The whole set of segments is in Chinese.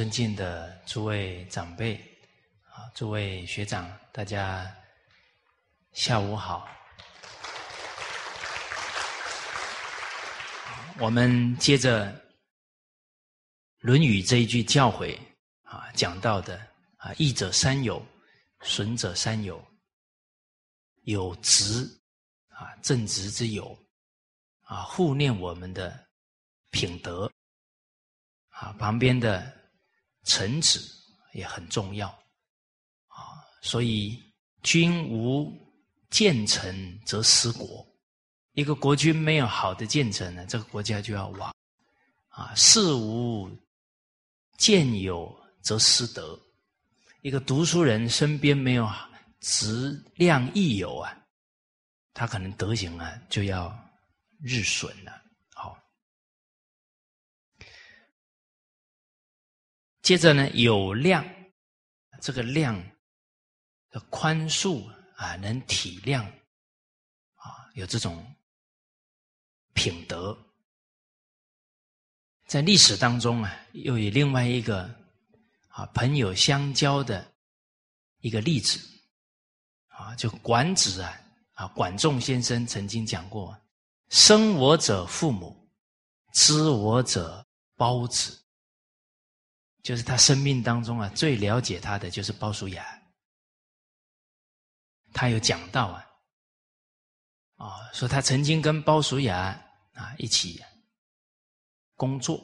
尊敬的诸位长辈，啊，诸位学长，大家下午好。我们接着《论语》这一句教诲啊，讲到的啊，益者三友，损者三友。有直啊，正直之友啊，护念我们的品德啊，旁边的臣子也很重要啊。所以，君无谏臣则失国。一个国君没有好的谏臣呢，这个国家就要亡啊。事无见友则失德。一个读书人身边没有质量益友啊，他可能德行啊就要日损了。接着呢，有量，这个量的宽恕啊，能体谅啊，有这种。品德，在历史当中啊，又有另外一个啊朋友相交的一个例子啊，就管子啊啊管仲先生曾经讲过：“生我者父母，知我者包子。”就是他生命当中啊最了解他的就是鲍叔牙。他有讲到啊啊说他曾经跟鲍叔牙。啊，一起工作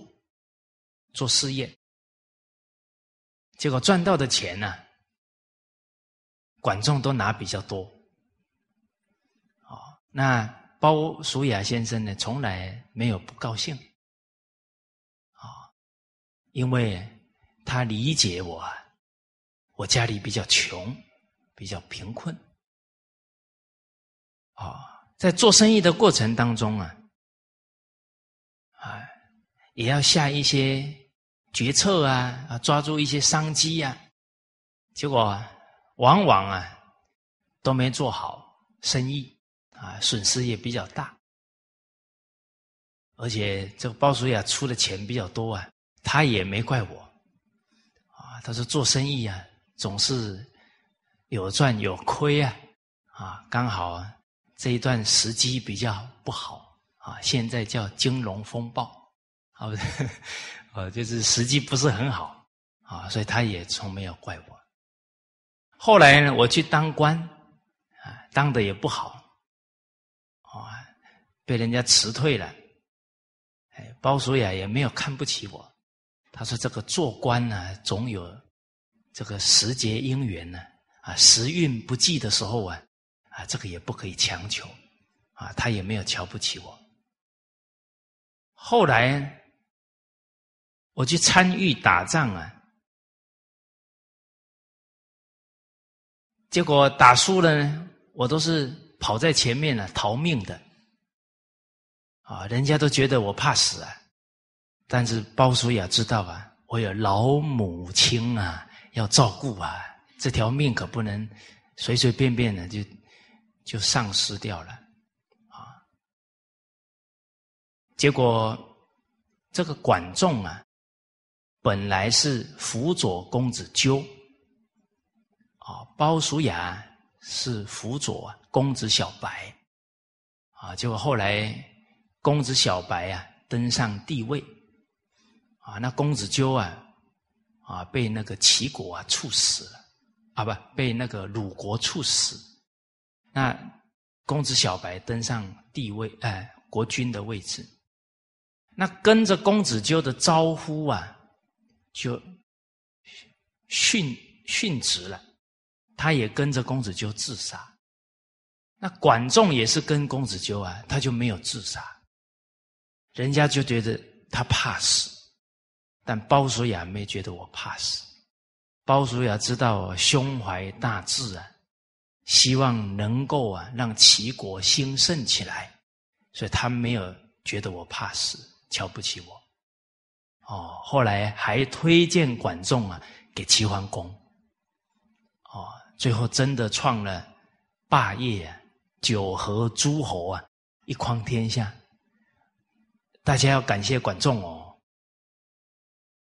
做事业，结果赚到的钱呢，管仲都拿比较多。哦，那包叔牙先生呢，从来没有不高兴。啊，因为他理解我，我家里比较穷，比较贫困。啊，在做生意的过程当中啊。也要下一些决策啊，啊，抓住一些商机呀，结果往往啊都没做好生意啊，损失也比较大，而且这个鲍叔牙出的钱比较多啊，他也没怪我他说做生意啊总是有赚有亏啊，啊，刚好这一段时机比较不好啊，现在叫金融风暴。啊，不是，呃，就是时机不是很好啊，所以他也从没有怪我。后来呢，我去当官啊，当的也不好啊，被人家辞退了。哎，包叔雅也没有看不起我，他说：“这个做官呢，总有这个时节因缘呢，啊，时运不济的时候啊，啊，这个也不可以强求啊。”他也没有瞧不起我。后来。我去参与打仗啊，结果打输了呢，我都是跑在前面呢，逃命的，啊，人家都觉得我怕死啊，但是包叔牙知道啊，我有老母亲啊要照顾啊，这条命可不能随随便便的就就丧失掉了，啊，结果这个管仲啊。本来是辅佐公子纠，啊，鲍叔牙是辅佐公子小白，啊，结果后来公子小白啊登上帝位，啊，那公子纠啊，啊被那个齐国啊处死了，啊不被那个鲁国处死，那公子小白登上帝位，哎，国君的位置，那跟着公子纠的招呼啊。就殉殉职了，他也跟着公子纠自杀。那管仲也是跟公子纠啊，他就没有自杀。人家就觉得他怕死，但鲍叔牙没觉得我怕死。鲍叔牙知道胸怀大志啊，希望能够啊让齐国兴盛起来，所以他没有觉得我怕死，瞧不起我。哦，后来还推荐管仲啊给齐桓公，哦，最后真的创了霸业，啊九合诸侯啊，一匡天下。大家要感谢管仲哦，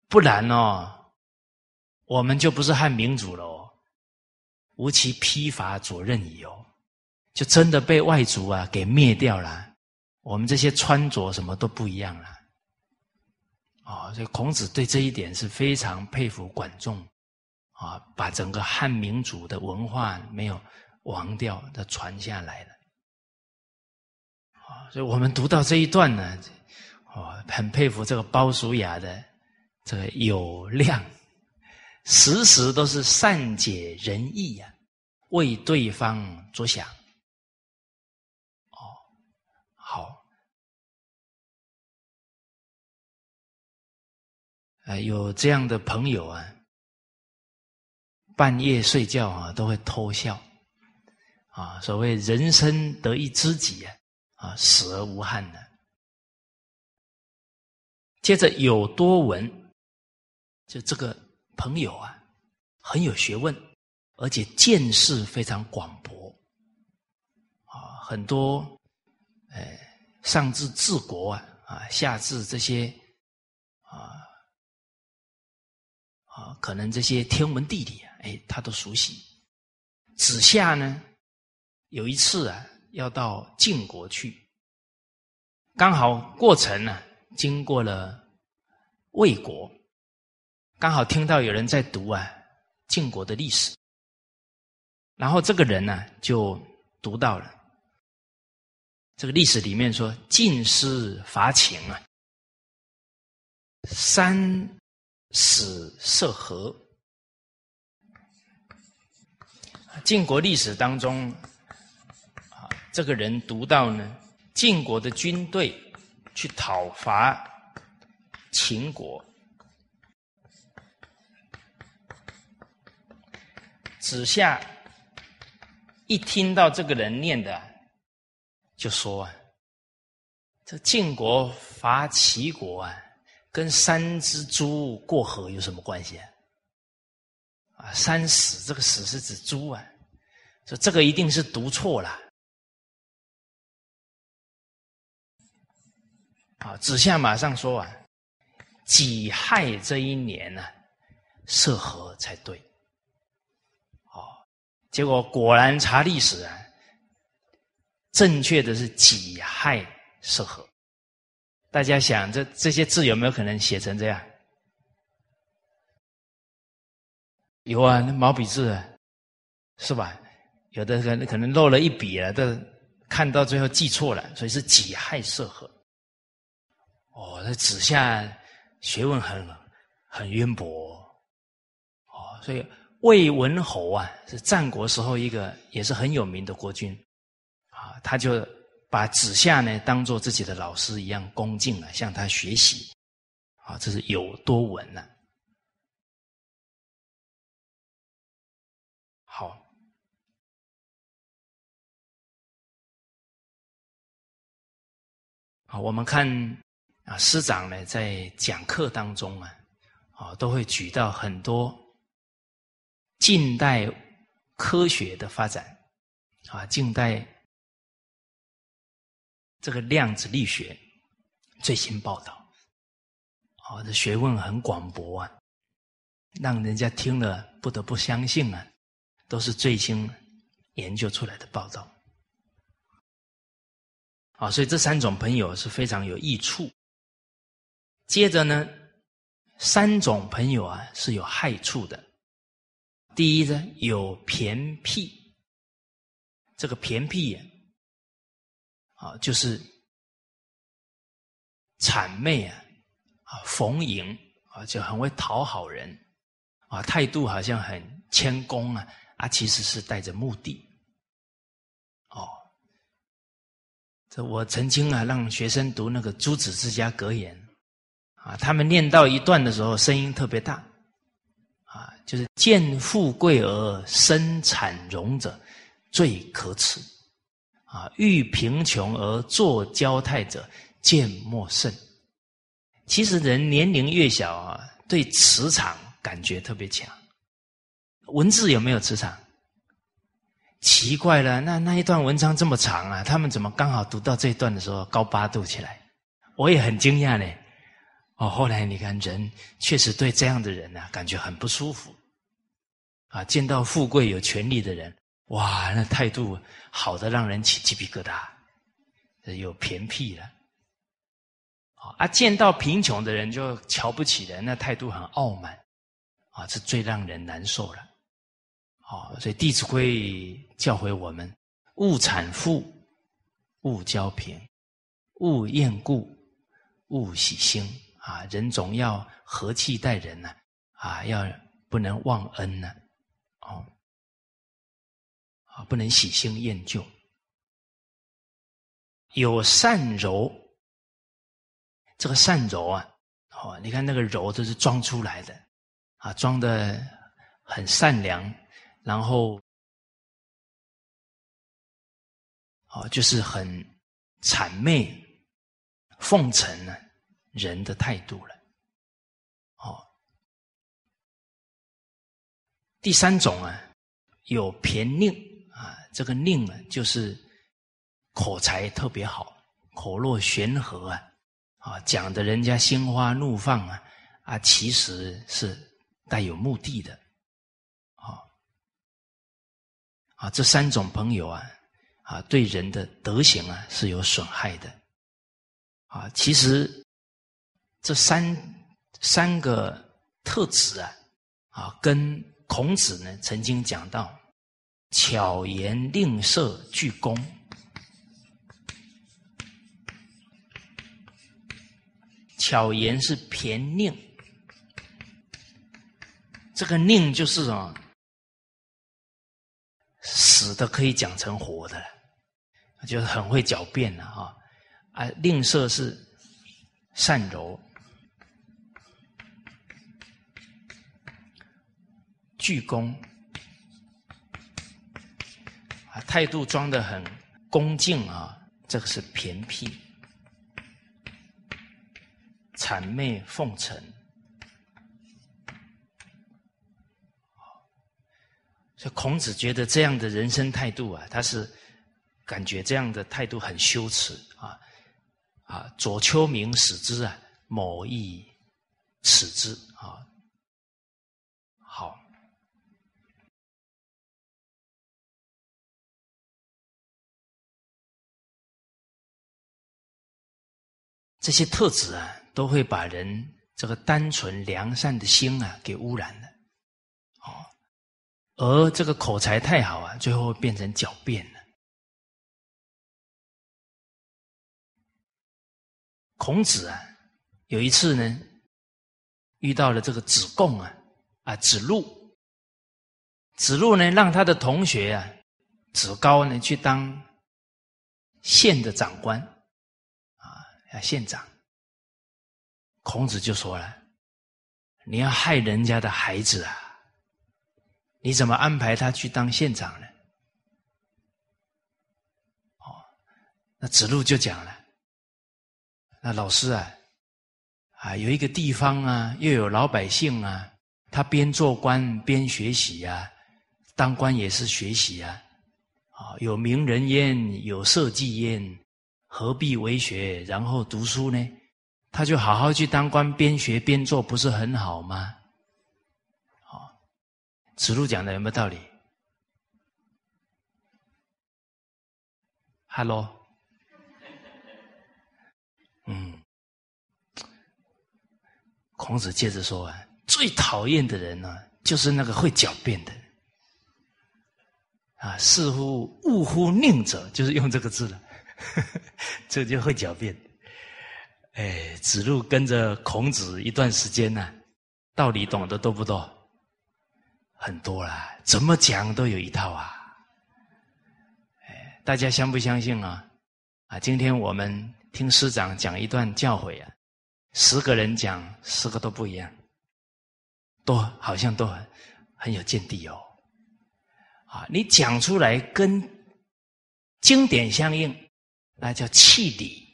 不然哦，我们就不是汉民族了哦，无其披发左衽矣哦，就真的被外族啊给灭掉了。我们这些穿着什么都不一样了。哦，所以孔子对这一点是非常佩服管仲，啊，把整个汉民族的文化没有亡掉的传下来了。啊，所以我们读到这一段呢，哦，很佩服这个鲍叔牙的这个有量，时时都是善解人意呀，为对方着想。哦，好。啊，有这样的朋友啊，半夜睡觉啊都会偷笑，啊，所谓人生得一知己啊，啊，死而无憾的。接着有多闻，就这个朋友啊，很有学问，而且见识非常广博，啊，很多，哎，上至治国啊，啊，下至这些。啊啊，可能这些天文地理啊，哎，他都熟悉。子夏呢，有一次啊，要到晋国去，刚好过程呢，经过了魏国，刚好听到有人在读啊晋国的历史，然后这个人呢，就读到了。这个历史里面说晋师伐秦啊，三。死涉河，晋国历史当中，啊，这个人读到呢，晋国的军队去讨伐秦国，子夏一听到这个人念的，就说啊，这晋国伐齐国啊。跟三只猪过河有什么关系啊？啊，三死这个死是指猪啊，说这个一定是读错了。啊，子夏马上说啊，己亥这一年呢，涉河才对。结果果然查历史啊，正确的是己亥涉河。大家想，这这些字有没有可能写成这样？有啊，那毛笔字是吧？有的可能可能漏了一笔了，都看到最后记错了，所以是己亥涉合。哦，这子夏学问很很渊博哦，所以魏文侯啊，是战国时候一个也是很有名的国君啊，他就。把子夏呢当做自己的老师一样恭敬啊，向他学习，啊，这是有多闻了。好，好，我们看啊，师长呢在讲课当中啊，啊，都会举到很多近代科学的发展，啊，近代。这个量子力学最新报道，啊，这学问很广博啊，让人家听了不得不相信啊，都是最新研究出来的报道。啊，所以这三种朋友是非常有益处。接着呢，三种朋友啊是有害处的。第一呢，有偏僻，这个偏僻。啊，啊就是谄媚啊，啊，逢迎啊，就很会讨好人啊，态度好像很谦恭啊，啊，其实是带着目的。哦，这我曾经啊，让学生读那个《诸子之家格言》啊，他们念到一段的时候，声音特别大啊，就是见富贵而生产荣者，最可耻。啊，遇贫穷而作交态者，见莫甚。其实人年龄越小啊，对磁场感觉特别强。文字有没有磁场？奇怪了，那那一段文章这么长啊，他们怎么刚好读到这一段的时候高八度起来？我也很惊讶呢。哦，后来你看人确实对这样的人呢，感觉很不舒服。啊，见到富贵有权利的人，哇，那态度好的让人起鸡皮疙瘩，有偏僻了。啊，见到贫穷的人就瞧不起人，那态度很傲慢，啊，这最让人难受了。好，所以《弟子规》教诲我们：勿产富，勿骄贫，勿厌故，勿喜兴。啊，人总要和气待人呢，啊，要不能忘恩呢，哦，啊，不能喜新厌旧，有善柔。这个善柔啊，哦，你看那个柔都是装出来的，啊，装的很善良，然后，哦，就是很谄媚、奉承呢人的态度了，哦。第三种啊，有偏佞啊，这个佞呢，就是口才特别好，口若悬河啊。啊，讲的人家心花怒放啊，啊，其实是带有目的的，啊，啊，这三种朋友啊，啊，对人的德行啊是有损害的，啊，其实这三三个特质啊，啊，跟孔子呢曾经讲到，巧言令色俱恭。巧言是偏佞，这个佞就是什么？死的可以讲成活的，就是很会狡辩了啊！啊，吝啬是善柔，鞠躬啊，态度装的很恭敬啊，这个是偏僻。谄媚奉承，所以孔子觉得这样的人生态度啊，他是感觉这样的态度很羞耻啊啊！左丘明使之啊，某亦使之啊。这些特质啊。都会把人这个单纯良善的心啊给污染了，哦，而这个口才太好啊，最后变成狡辩了。孔子啊，有一次呢，遇到了这个子贡啊，啊子路，子路呢让他的同学啊，子高呢去当县的长官，啊，县长。孔子就说了：“你要害人家的孩子啊？你怎么安排他去当县长呢？”哦，那子路就讲了：“那老师啊，啊有一个地方啊，又有老百姓啊，他边做官边学习啊，当官也是学习啊，啊有名人焉，有社稷焉，何必为学，然后读书呢？”他就好好去当官，边学边做，不是很好吗？哦，子路讲的有没有道理？Hello，嗯，孔子接着说啊，最讨厌的人呢，就是那个会狡辩的啊，似乎误乎佞者，就是用这个字了，这就会狡辩。哎，子路跟着孔子一段时间呢，道理懂得多不多？很多啦，怎么讲都有一套啊！哎，大家相不相信啊？啊，今天我们听师长讲一段教诲啊，十个人讲，十个都不一样，都好像都很很有见地哦。啊，你讲出来跟经典相应，那叫气理。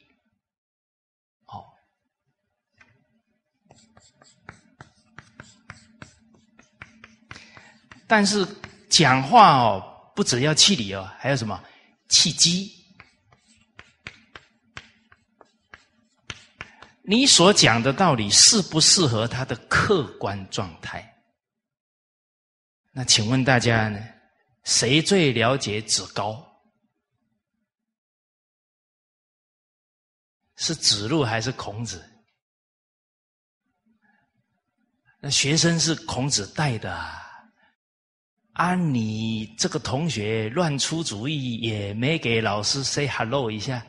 但是讲话哦，不只要气理哦，还有什么气机？你所讲的道理适不适合他的客观状态？那请问大家呢？谁最了解子高？是子路还是孔子？那学生是孔子带的啊！啊，你这个同学乱出主意，也没给老师 say hello 一下，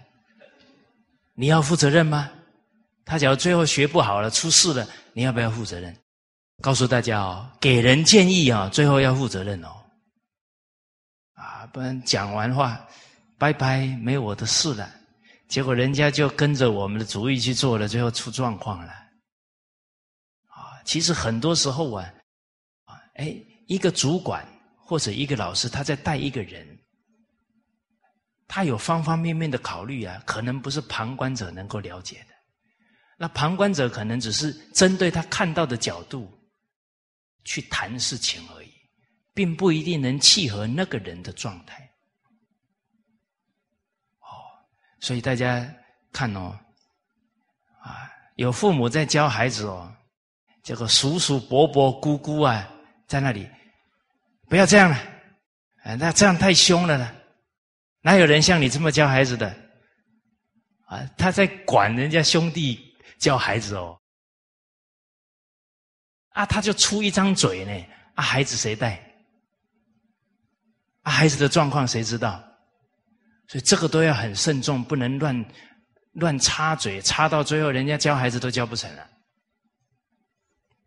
你要负责任吗？他假如最后学不好了，出事了，你要不要负责任？告诉大家哦，给人建议啊，最后要负责任哦。啊，不然讲完话，拜拜，没我的事了。结果人家就跟着我们的主意去做了，最后出状况了。啊，其实很多时候啊，啊，哎，一个主管或者一个老师，他在带一个人，他有方方面面的考虑啊，可能不是旁观者能够了解的。那旁观者可能只是针对他看到的角度去谈事情而已，并不一定能契合那个人的状态。所以大家看哦，啊，有父母在教孩子哦，这个叔叔伯伯姑姑啊，在那里不要这样了，啊，那这样太凶了呢，哪有人像你这么教孩子的？啊，他在管人家兄弟教孩子哦，啊，他就出一张嘴呢，啊，孩子谁带？啊，孩子的状况谁知道？所以这个都要很慎重，不能乱乱插嘴，插到最后人家教孩子都教不成了。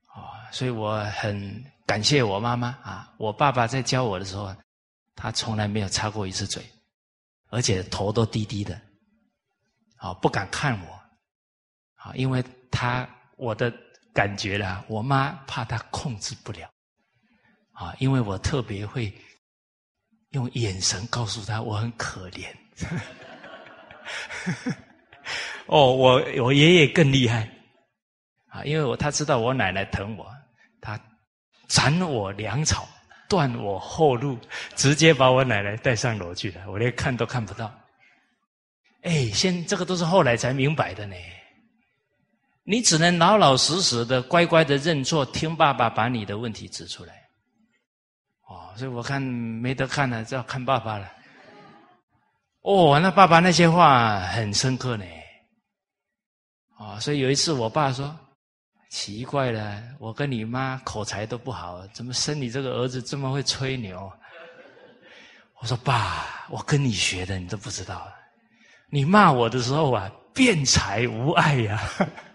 啊，所以我很感谢我妈妈啊，我爸爸在教我的时候，他从来没有插过一次嘴，而且头都低低的，啊，不敢看我，啊，因为他我的感觉啦，我妈怕他控制不了，啊，因为我特别会。用眼神告诉他我很可怜。哦，我我爷爷更厉害啊，因为我他知道我奶奶疼我，他斩我粮草，断我后路，直接把我奶奶带上楼去了，我连看都看不到。哎，现这个都是后来才明白的呢。你只能老老实实的、乖乖的认错，听爸爸把你的问题指出来。哦，所以我看没得看了，就要看爸爸了。哦，那爸爸那些话很深刻呢。哦，所以有一次我爸说：“奇怪了，我跟你妈口才都不好，怎么生你这个儿子这么会吹牛？”我说：“爸，我跟你学的，你都不知道。你骂我的时候啊，辩才无碍呀，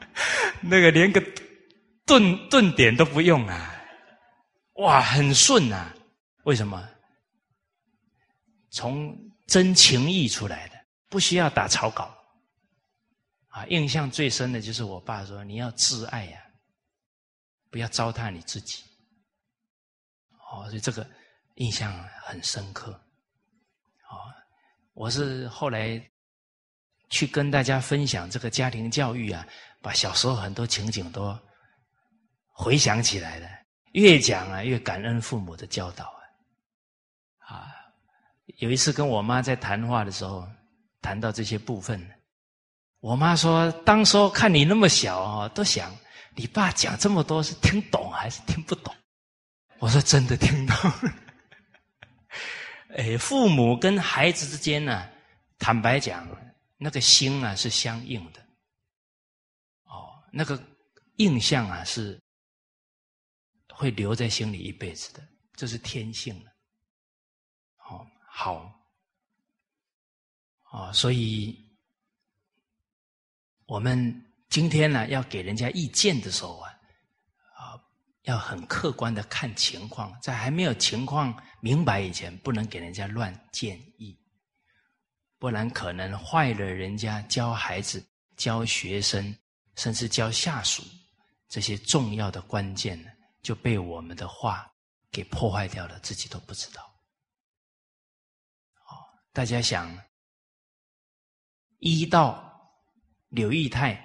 那个连个顿顿点都不用啊，哇，很顺啊。”为什么？从真情意出来的，不需要打草稿。啊，印象最深的就是我爸说：“你要自爱呀，不要糟蹋你自己。”哦，所以这个印象很深刻。哦，我是后来去跟大家分享这个家庭教育啊，把小时候很多情景都回想起来了。越讲啊，越感恩父母的教导。啊，有一次跟我妈在谈话的时候，谈到这些部分，我妈说：“当时看你那么小啊，都想你爸讲这么多是听懂还是听不懂？”我说：“真的听懂。”哎，父母跟孩子之间呢，坦白讲，那个心啊是相应的，哦，那个印象啊是会留在心里一辈子的，这是天性的。好，啊，所以我们今天呢，要给人家意见的时候啊，啊，要很客观的看情况，在还没有情况明白以前，不能给人家乱建议，不然可能坏了人家教孩子、教学生，甚至教下属这些重要的关键呢，就被我们的话给破坏掉了，自己都不知道。大家想，一到柳义泰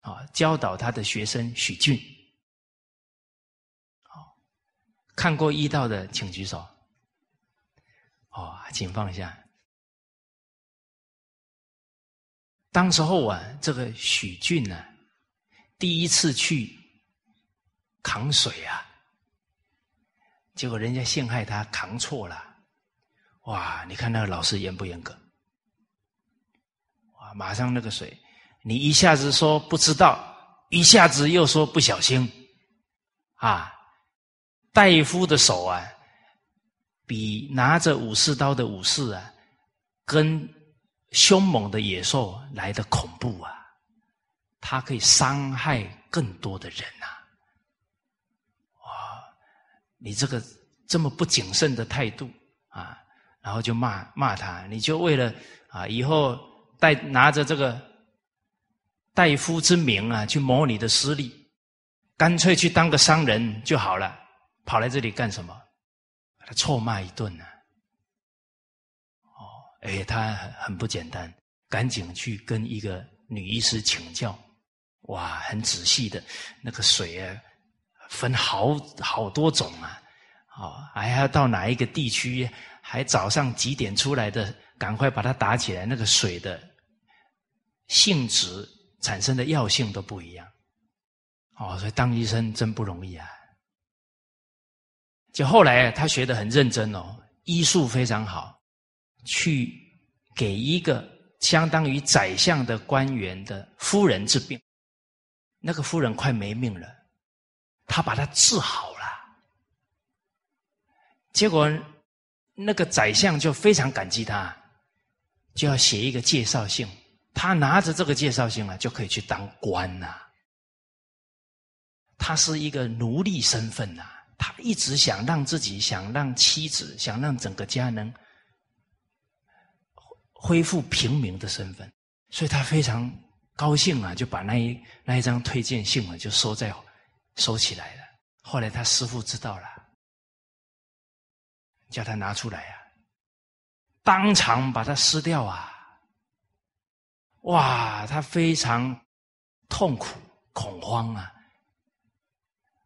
啊，教导他的学生许俊，好，看过一道的请举手。哦，请放下。当时候啊，这个许俊呢，第一次去扛水啊，结果人家陷害他扛错了，哇！你看那个老师严不严格？哇！马上那个水，你一下子说不知道，一下子又说不小心，啊！大夫的手啊，比拿着武士刀的武士啊，跟。凶猛的野兽来的恐怖啊！它可以伤害更多的人呐！你这个这么不谨慎的态度啊，然后就骂骂他，你就为了啊以后带拿着这个大夫之名啊去谋你的私利，干脆去当个商人就好了，跑来这里干什么？把他臭骂一顿呢？哦哎，他很不简单，赶紧去跟一个女医师请教。哇，很仔细的，那个水啊，分好好多种啊，哦，还要到哪一个地区，还早上几点出来的，赶快把它打起来。那个水的性质产生的药性都不一样。哦，所以当医生真不容易啊。就后来他学的很认真哦，医术非常好。去给一个相当于宰相的官员的夫人治病，那个夫人快没命了，他把他治好了，结果那个宰相就非常感激他，就要写一个介绍信，他拿着这个介绍信啊，就可以去当官了。他是一个奴隶身份呐，他一直想让自己，想让妻子，想让整个家能。恢复平民的身份，所以他非常高兴啊，就把那一那一张推荐信啊，就收在收起来了。后来他师傅知道了，叫他拿出来啊，当场把它撕掉啊！哇，他非常痛苦恐慌啊！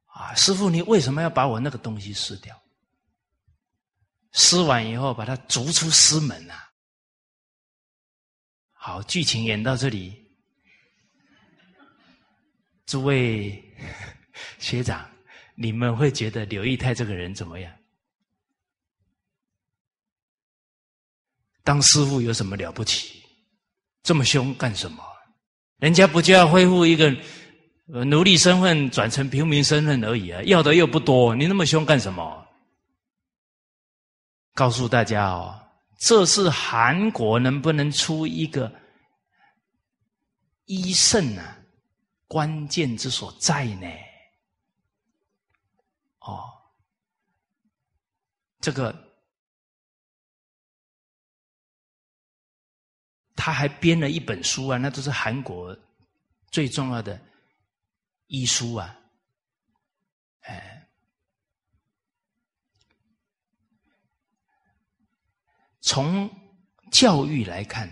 啊，师傅，你为什么要把我那个东西撕掉？撕完以后，把它逐出师门啊！好，剧情演到这里，诸位学长，你们会觉得刘义泰这个人怎么样？当师傅有什么了不起？这么凶干什么？人家不就要恢复一个奴隶身份转成平民身份而已啊？要的又不多，你那么凶干什么？告诉大家哦。这是韩国能不能出一个医圣啊？关键之所在呢？哦，这个他还编了一本书啊，那都是韩国最重要的医书啊，哎。从教育来看，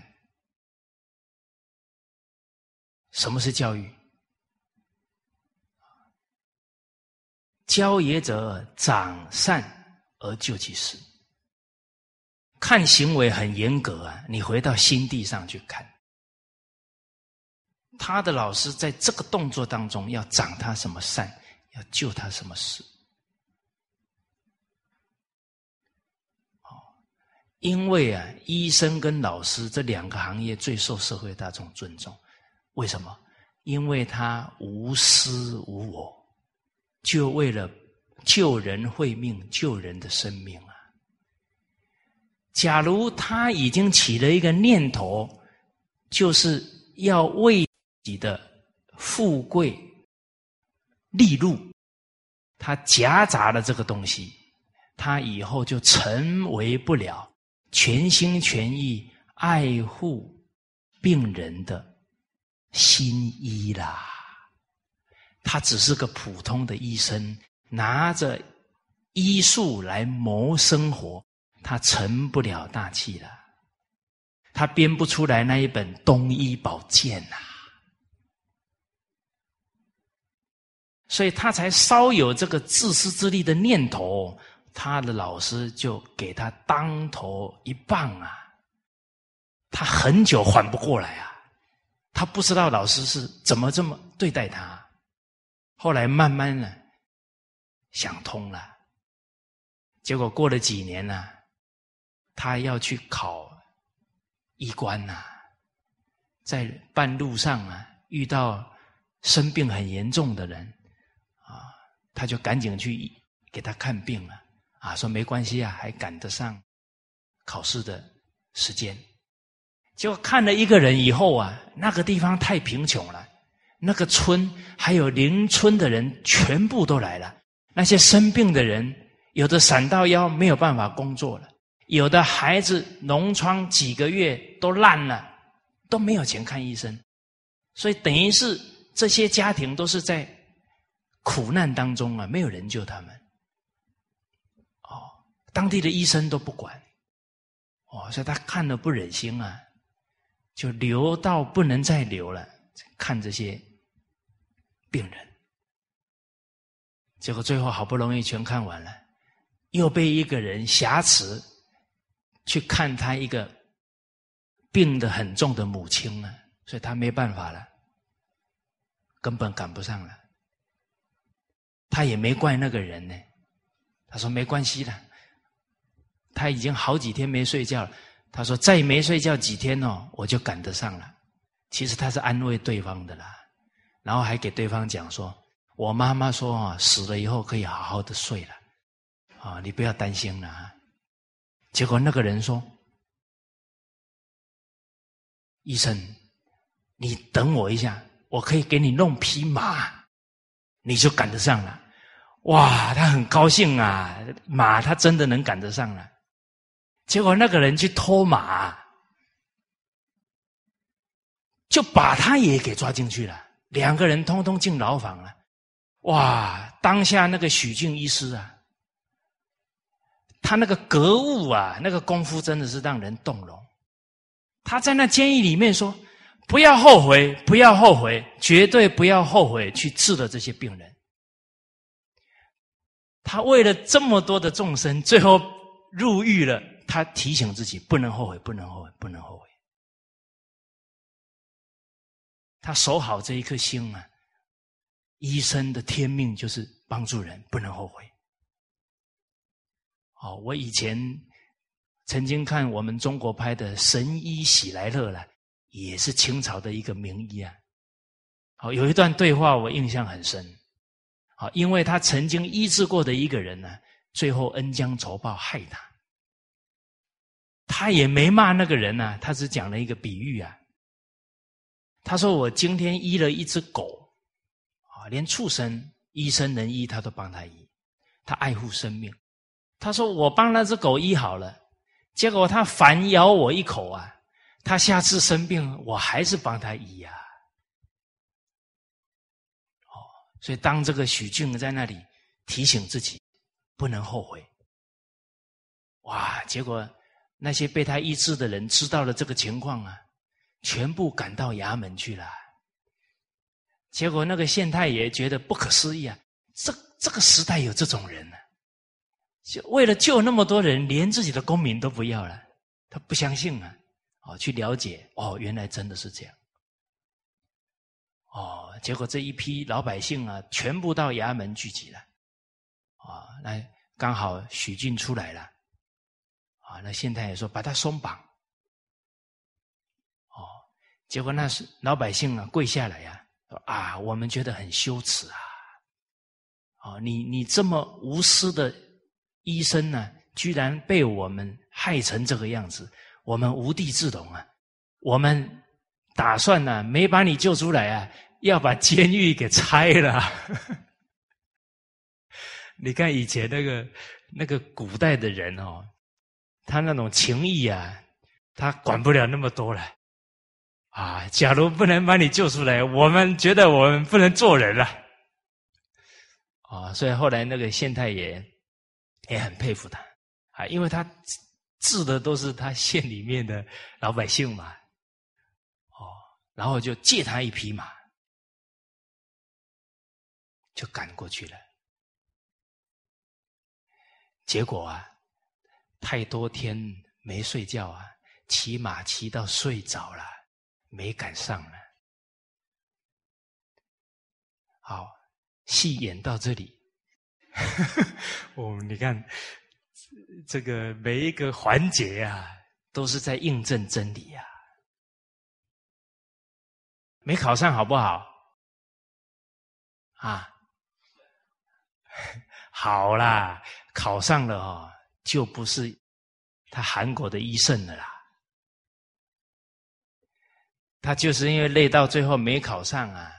什么是教育？教也者，长善而救其事。看行为很严格啊，你回到心地上去看，他的老师在这个动作当中要长他什么善，要救他什么事。因为啊，医生跟老师这两个行业最受社会大众尊重。为什么？因为他无私无我，就为了救人会命、救人的生命啊。假如他已经起了一个念头，就是要为自己的富贵利禄，他夹杂了这个东西，他以后就成为不了。全心全意爱护病人的新医啦，他只是个普通的医生，拿着医术来谋生活，他成不了大器了，他编不出来那一本东医宝鉴呐，所以他才稍有这个自私自利的念头。他的老师就给他当头一棒啊！他很久缓不过来啊！他不知道老师是怎么这么对待他。后来慢慢的想通了，结果过了几年呢，他要去考医官呐，在半路上啊遇到生病很严重的人啊，他就赶紧去给他看病了啊，说没关系啊，还赶得上考试的时间。结果看了一个人以后啊，那个地方太贫穷了。那个村还有邻村的人全部都来了，那些生病的人有的闪到腰没有办法工作了，有的孩子脓疮几个月都烂了，都没有钱看医生，所以等于是这些家庭都是在苦难当中啊，没有人救他们。哦，当地的医生都不管，哦，所以他看了不忍心啊，就留到不能再留了，看这些。病人，结果最后好不容易全看完了，又被一个人挟持去看他一个病得很重的母亲了，所以他没办法了，根本赶不上了。他也没怪那个人呢，他说没关系的，他已经好几天没睡觉了。他说再没睡觉几天哦，我就赶得上了。其实他是安慰对方的啦。然后还给对方讲说：“我妈妈说啊，死了以后可以好好的睡了，啊，你不要担心了。”啊。”结果那个人说：“医生，你等我一下，我可以给你弄匹马，你就赶得上了。”哇，他很高兴啊，马他真的能赶得上了。结果那个人去偷马，就把他也给抓进去了。两个人通通进牢房了，哇！当下那个许俊医师啊，他那个格物啊，那个功夫真的是让人动容。他在那监狱里面说：“不要后悔，不要后悔，绝对不要后悔去治了这些病人。”他为了这么多的众生，最后入狱了，他提醒自己不能后悔，不能后悔，不能后悔。他守好这一颗心啊！医生的天命就是帮助人，不能后悔。哦，我以前曾经看我们中国拍的《神医喜来乐》了，也是清朝的一个名医啊。好，有一段对话我印象很深。好，因为他曾经医治过的一个人呢，最后恩将仇报害他，他也没骂那个人呢，他只讲了一个比喻啊。他说：“我今天医了一只狗，啊，连畜生医生能医，他都帮他医，他爱护生命。他说我帮那只狗医好了，结果他反咬我一口啊！他下次生病，我还是帮他医呀。哦，所以当这个许俊在那里提醒自己不能后悔，哇！结果那些被他医治的人知道了这个情况啊。”全部赶到衙门去了，结果那个县太爷觉得不可思议啊！这这个时代有这种人呢？就为了救那么多人，连自己的公民都不要了，他不相信啊！哦，去了解哦，原来真的是这样。哦，结果这一批老百姓啊，全部到衙门聚集了。啊，那刚好许俊出来了，啊，那县太爷说把他松绑。结果那是老百姓啊，跪下来呀，啊，我们觉得很羞耻啊！哦，你你这么无私的医生呢，居然被我们害成这个样子，我们无地自容啊！我们打算呢，没把你救出来啊，要把监狱给拆了。你看以前那个那个古代的人哦，他那种情义啊，他管不了那么多了。啊！假如不能把你救出来，我们觉得我们不能做人了。啊，所以后来那个县太爷也很佩服他啊，因为他治的都是他县里面的老百姓嘛。哦，然后就借他一匹马，就赶过去了。结果啊，太多天没睡觉啊，骑马骑到睡着了。没赶上了，好，戏演到这里，哦，你看这个每一个环节啊，都是在印证真理呀。没考上好不好？啊，好啦，考上了哦，就不是他韩国的医圣了啦。他就是因为累到最后没考上啊。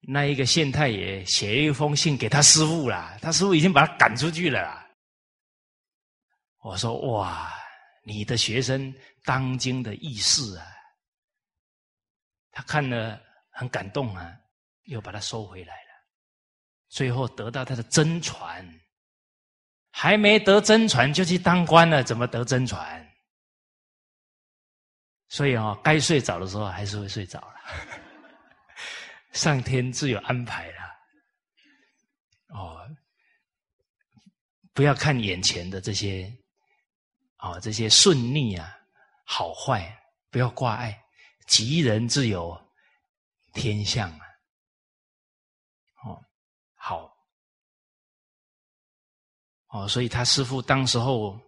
那一个县太爷写一封信给他师傅啦，他师傅已经把他赶出去了。啦。我说：“哇，你的学生当今的义士啊！”他看了很感动啊，又把他收回来了。最后得到他的真传，还没得真传就去当官了，怎么得真传？所以啊，该睡着的时候还是会睡着了。上天自有安排了，哦，不要看眼前的这些，啊，这些顺逆啊，好坏，不要挂碍，吉人自有天相啊，哦，好，哦，所以他师父当时候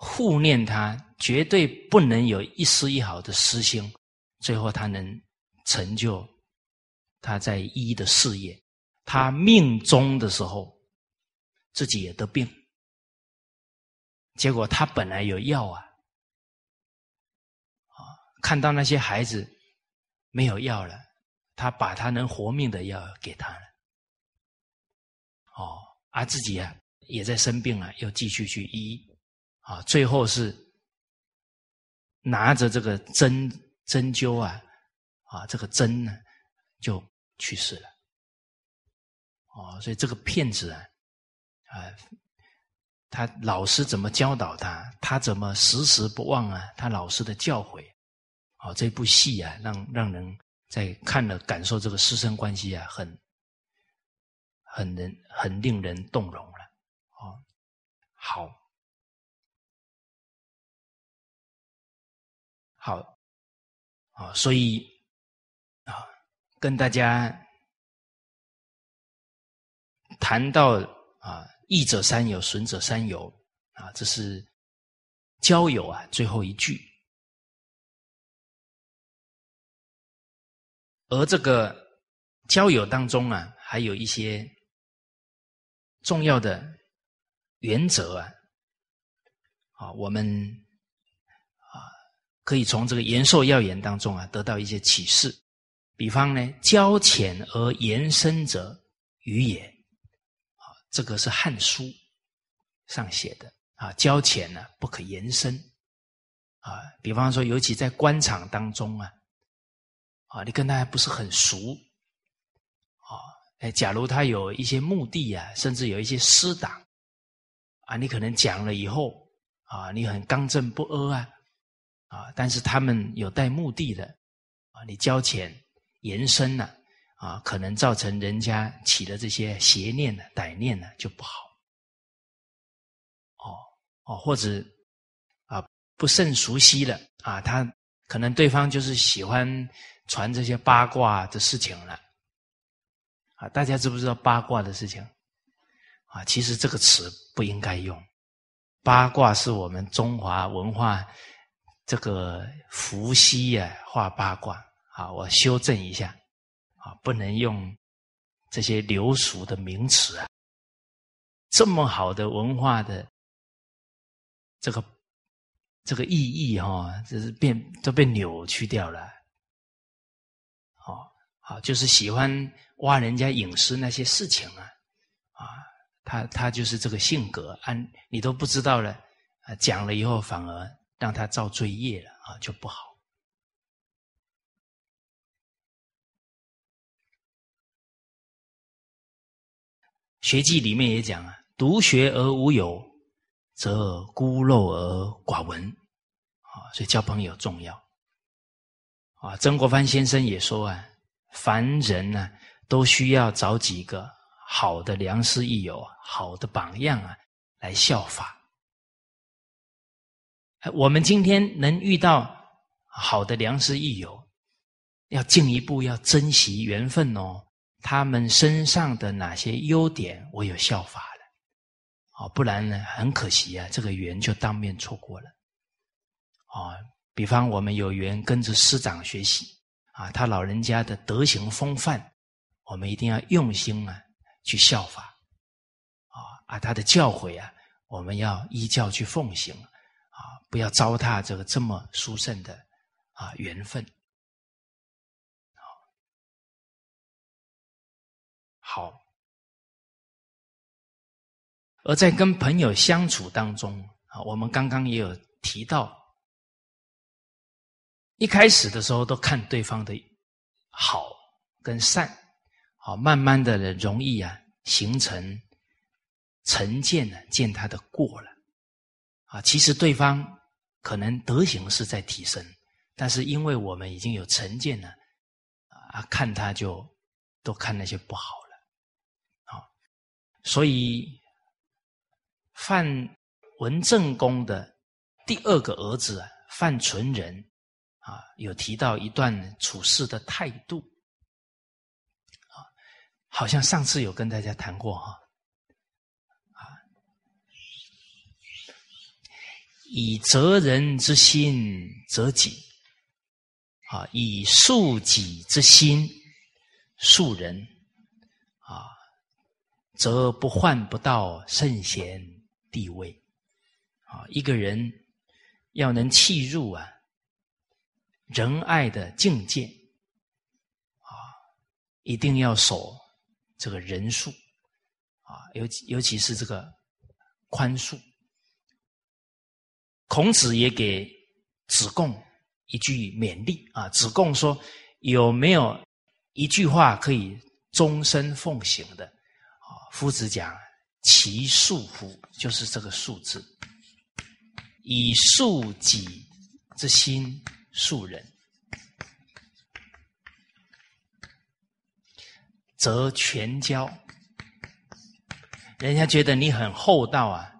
护念他，绝对不能有一丝一毫的私心，最后他能成就。他在医的事业，他命中的时候，自己也得病，结果他本来有药啊，啊，看到那些孩子没有药了，他把他能活命的药给他了，哦，而自己啊也在生病了，又继续去医，啊，最后是拿着这个针针灸啊，啊，这个针呢。就去世了，哦，所以这个骗子啊，啊，他老师怎么教导他，他怎么时时不忘啊？他老师的教诲，哦，这部戏啊，让让人在看了感受这个师生关系啊，很很人很令人动容了，哦，好，好，啊，所以啊。跟大家谈到啊，益者三友，损者三友啊，这是交友啊最后一句。而这个交友当中啊，还有一些重要的原则啊，啊，我们可以从这个延寿要言当中啊得到一些启示。比方呢，交浅而言深者愚也，啊，这个是《汉书》上写的啊。交浅呢，不可言深，啊，比方说，尤其在官场当中啊，啊，你跟他还不是很熟，啊，哎，假如他有一些目的啊，甚至有一些私党，啊，你可能讲了以后，啊，你很刚正不阿啊，啊，但是他们有带目的的，啊，你交钱。延伸了啊，可能造成人家起了这些邪念呢、歹念呢，就不好。哦哦，或者啊，不甚熟悉了啊，他可能对方就是喜欢传这些八卦的事情了。啊，大家知不知道八卦的事情？啊，其实这个词不应该用。八卦是我们中华文化这个伏羲呀画八卦。啊，我修正一下，啊，不能用这些流俗的名词啊。这么好的文化的这个这个意义哈，这是变都被扭曲掉了。哦，好，就是喜欢挖人家隐私那些事情啊，啊，他他就是这个性格，按你都不知道了，啊，讲了以后反而让他造罪业了啊，就不好。学记里面也讲啊，独学而无友，则孤陋而寡闻，啊，所以交朋友重要。啊，曾国藩先生也说啊，凡人呢，都需要找几个好的良师益友、好的榜样啊，来效法。我们今天能遇到好的良师益友，要进一步要珍惜缘分哦。他们身上的哪些优点，我有效法了，哦，不然呢，很可惜啊，这个缘就当面错过了。哦，比方我们有缘跟着师长学习啊，他老人家的德行风范，我们一定要用心啊去效法，啊啊，他的教诲啊，我们要依教去奉行，不要糟蹋这个这么殊胜的啊缘分。好，而在跟朋友相处当中啊，我们刚刚也有提到。一开始的时候都看对方的好跟善，好，慢慢的容易啊形成成见呢，见他的过了啊。其实对方可能德行是在提升，但是因为我们已经有成见了啊，看他就都看那些不好了啊。所以范文正公的第二个儿子，范纯仁。啊，有提到一段处事的态度，啊，好像上次有跟大家谈过哈，啊，以责人之心责己，啊，以恕己之心恕人，啊，则不患不到圣贤地位，啊，一个人要能契入啊。仁爱的境界啊，一定要守这个人数啊，尤其尤其是这个宽恕。孔子也给子贡一句勉励啊，子贡说：“有没有一句话可以终身奉行的？”啊，夫子讲：“其恕乎？”就是这个“恕”字，以恕己之心。恕人，则全交。人家觉得你很厚道啊，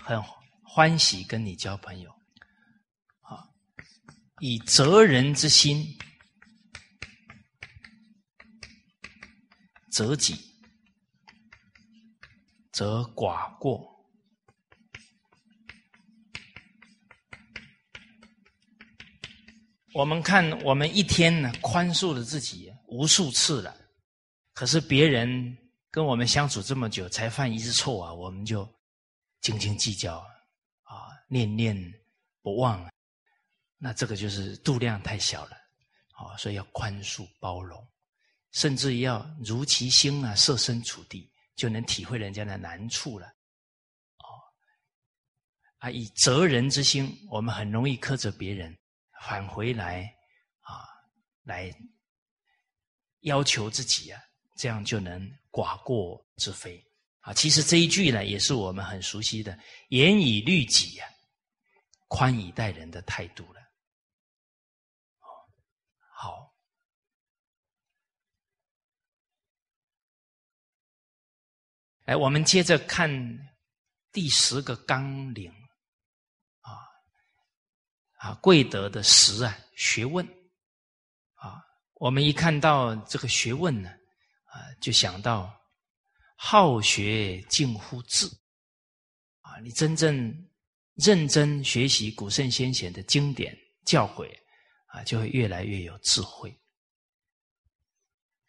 很欢喜跟你交朋友。啊，以责人之心，责己，则寡过。我们看，我们一天呢宽恕了自己无数次了，可是别人跟我们相处这么久才犯一次错啊，我们就斤斤计较啊，念念不忘，那这个就是度量太小了啊，所以要宽恕包容，甚至要如其心啊，设身处地，就能体会人家的难处了。哦，啊，以责人之心，我们很容易苛责别人。返回来啊，来要求自己啊，这样就能寡过之非啊。其实这一句呢，也是我们很熟悉的“严以律己呀，宽以待人”的态度了。好，哎，我们接着看第十个纲领。啊，啊贵德的实啊，学问啊，我们一看到这个学问呢，啊，就想到好学近乎智啊，你真正认真学习古圣先贤的经典教诲啊，就会越来越有智慧。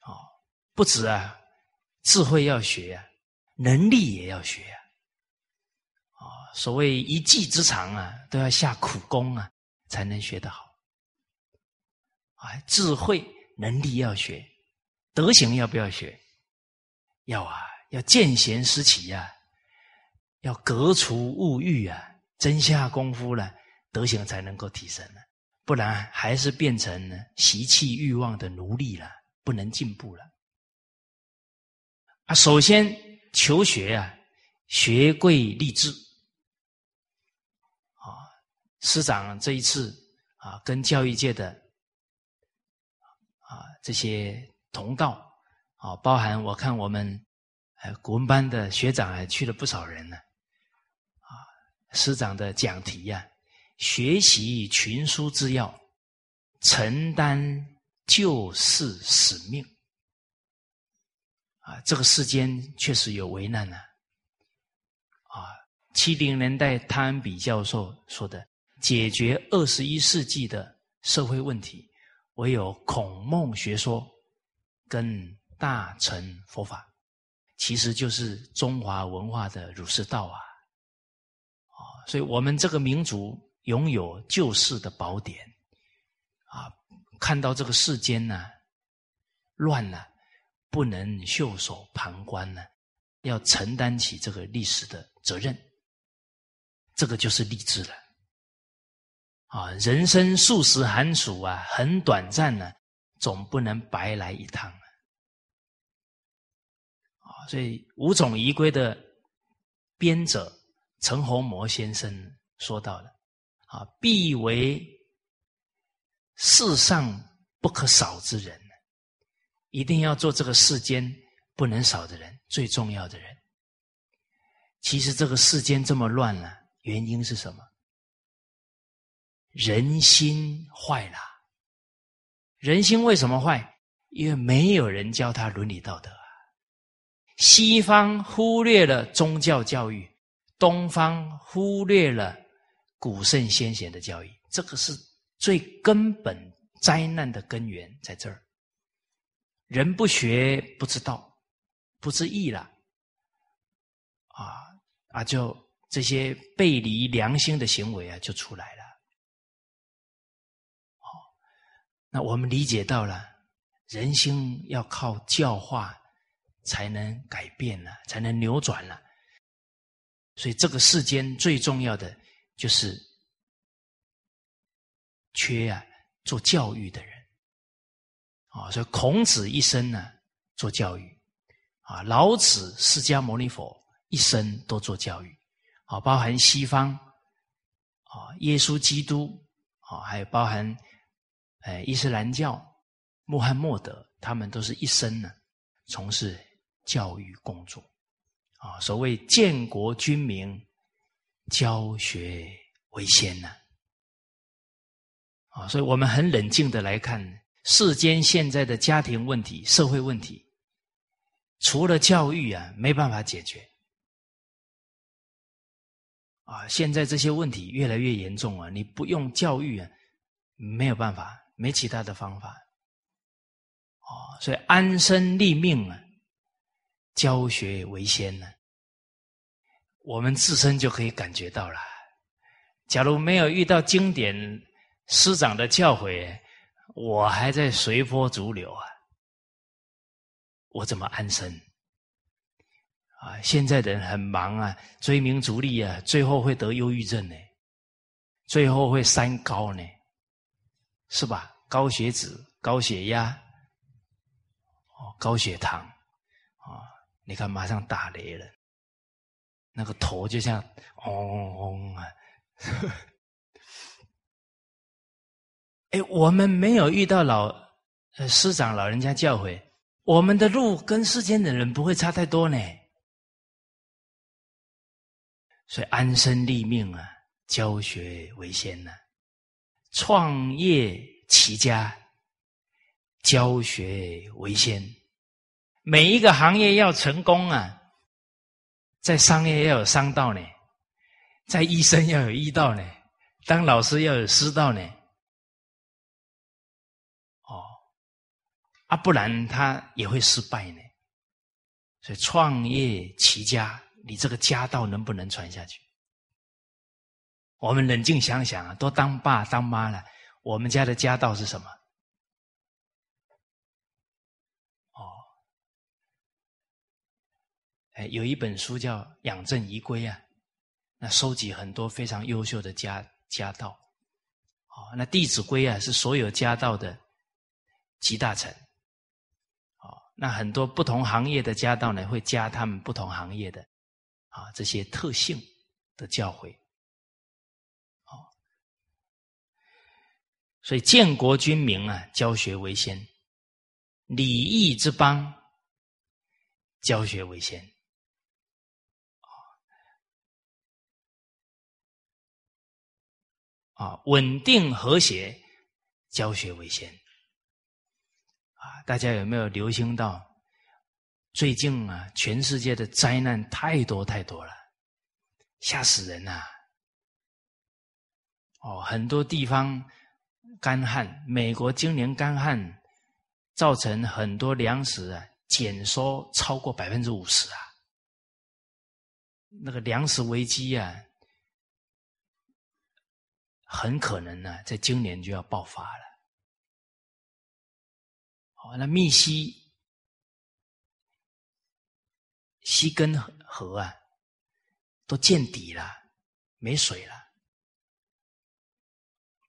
哦，不止啊，智慧要学啊，能力也要学啊。啊，所谓一技之长啊，都要下苦功啊。才能学得好，啊，智慧能力要学，德行要不要学？要啊，要见贤思齐呀，要革除物欲啊，真下功夫了，德行才能够提升了，不然还是变成习气欲望的奴隶了，不能进步了。啊，首先求学啊，学贵立志。啊师长这一次啊，跟教育界的啊这些同道啊，包含我看我们呃古文班的学长还去了不少人呢。师长的讲题呀，学习群书之要，承担救世使命。啊，这个世间确实有危难呢。啊，七零年代汤恩比教授说的，解决二十一世纪的社会问题，唯有孔孟学说跟大乘佛法，其实就是中华文化的儒释道啊。所以我们这个民族拥有救世的宝典，啊，看到这个世间呢乱了。不能袖手旁观呢，要承担起这个历史的责任，这个就是励志了。啊，人生数十寒暑啊，很短暂呢，总不能白来一趟啊，所以五种仪规的编者陈洪模先生说到了：啊，必为世上不可少之人。一定要做这个世间不能少的人，最重要的人。其实这个世间这么乱了，原因是什么？人心坏了。人心为什么坏？因为没有人教他伦理道德啊。西方忽略了宗教教育，东方忽略了古圣先贤的教育，这个是最根本灾难的根源在这儿。人不学不知道，不知义了，啊啊，就这些背离良心的行为啊，就出来了。哦，那我们理解到了，人心要靠教化才能改变了，才能扭转了。所以这个世间最重要的就是缺啊，做教育的人。啊，所以孔子一生呢做教育，啊，老子、释迦牟尼佛一生都做教育，啊，包含西方，啊，耶稣基督，啊，还有包含，呃，伊斯兰教、穆罕默德，他们都是一生呢从事教育工作，啊，所谓建国君民，教学为先呢，啊，所以我们很冷静的来看。世间现在的家庭问题、社会问题，除了教育啊，没办法解决。啊，现在这些问题越来越严重啊！你不用教育啊，没有办法，没其他的方法。哦，所以安身立命啊，教学为先呢。我们自身就可以感觉到了。假如没有遇到经典师长的教诲。我还在随波逐流啊！我怎么安身？啊，现在的人很忙啊，追名逐利啊，最后会得忧郁症呢，最后会三高呢，是吧？高血脂、高血压，哦，高血糖，啊，你看马上打雷了，那个头就像嗡嗡嗡啊。哎，我们没有遇到老呃师长老人家教诲，我们的路跟世间的人不会差太多呢。所以安身立命啊，教学为先呢；创业齐家，教学为先。每一个行业要成功啊，在商业要有商道呢，在医生要有医道呢，当老师要有师道呢。哦啊，不然他也会失败呢。所以创业齐家，你这个家道能不能传下去？我们冷静想想啊，都当爸当妈了，我们家的家道是什么？哎，有一本书叫《养正遗规》啊，那收集很多非常优秀的家家道。哦，那《弟子规》啊，是所有家道的集大成。哦那很多不同行业的家道呢，会加他们不同行业的啊这些特性的教诲，哦，所以建国君民啊，教学为先；礼义之邦，教学为先。啊，稳定和谐，教学为先。啊，大家有没有留心到？最近啊，全世界的灾难太多太多了，吓死人呐！哦，很多地方干旱，美国今年干旱造成很多粮食啊减收超过百分之五十啊，那个粮食危机啊，很可能呢，在今年就要爆发了。好，那密西。西根河啊，都见底了，没水了。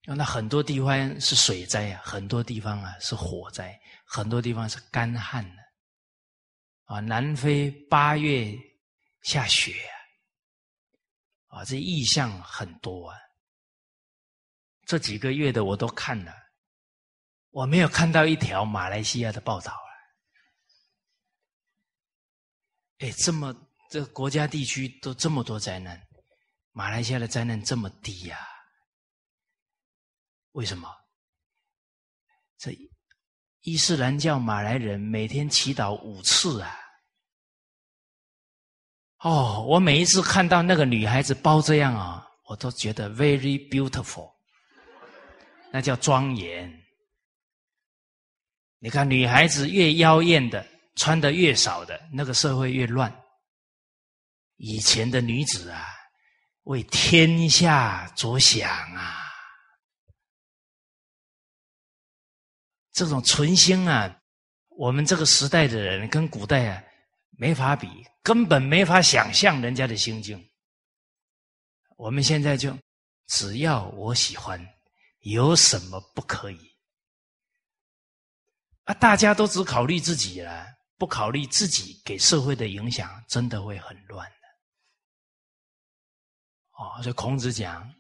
那很多地方是水灾啊，很多地方啊是火灾，很多地方是干旱的。啊，南非八月下雪啊，啊，这异象很多啊。这几个月的我都看了，我没有看到一条马来西亚的报道啊。哎，这么这个国家地区都这么多灾难，马来西亚的灾难这么低呀？为什么？这伊斯兰教马来人每天祈祷五次啊！哦，我每一次看到那个女孩子包这样啊，我都觉得 very beautiful，那叫庄严。你看，女孩子越妖艳的。穿的越少的那个社会越乱。以前的女子啊，为天下着想啊，这种存心啊，我们这个时代的人跟古代啊没法比，根本没法想象人家的心境。我们现在就只要我喜欢，有什么不可以？啊，大家都只考虑自己了。不考虑自己给社会的影响，真的会很乱的。哦，所以孔子讲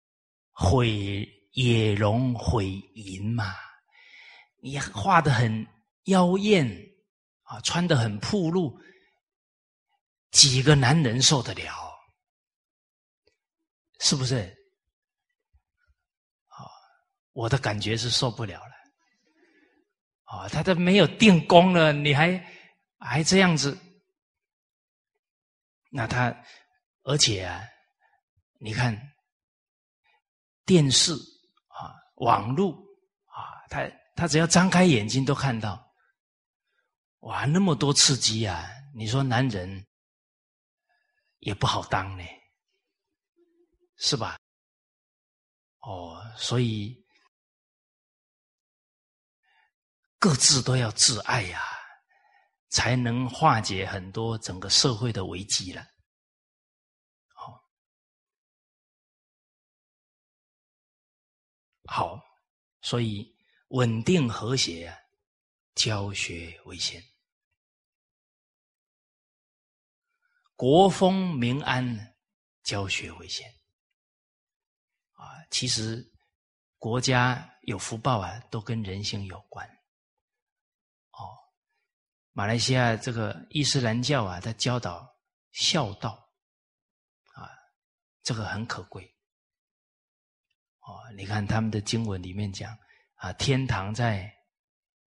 “毁也容毁淫”嘛，你画的很妖艳啊，穿的很暴露，几个男人受得了？是不是？我的感觉是受不了了。哦，他都没有定功了，你还还这样子？那他，而且啊，你看电视啊、网络啊，他他只要张开眼睛都看到，哇，那么多刺激啊！你说男人也不好当呢，是吧？哦，所以。各自都要自爱呀，才能化解很多整个社会的危机了。好，好，所以稳定和谐啊，教学为先；国风民安，教学为先。啊，其实国家有福报啊，都跟人性有关。马来西亚这个伊斯兰教啊，它教导孝道，啊，这个很可贵。哦，你看他们的经文里面讲啊，天堂在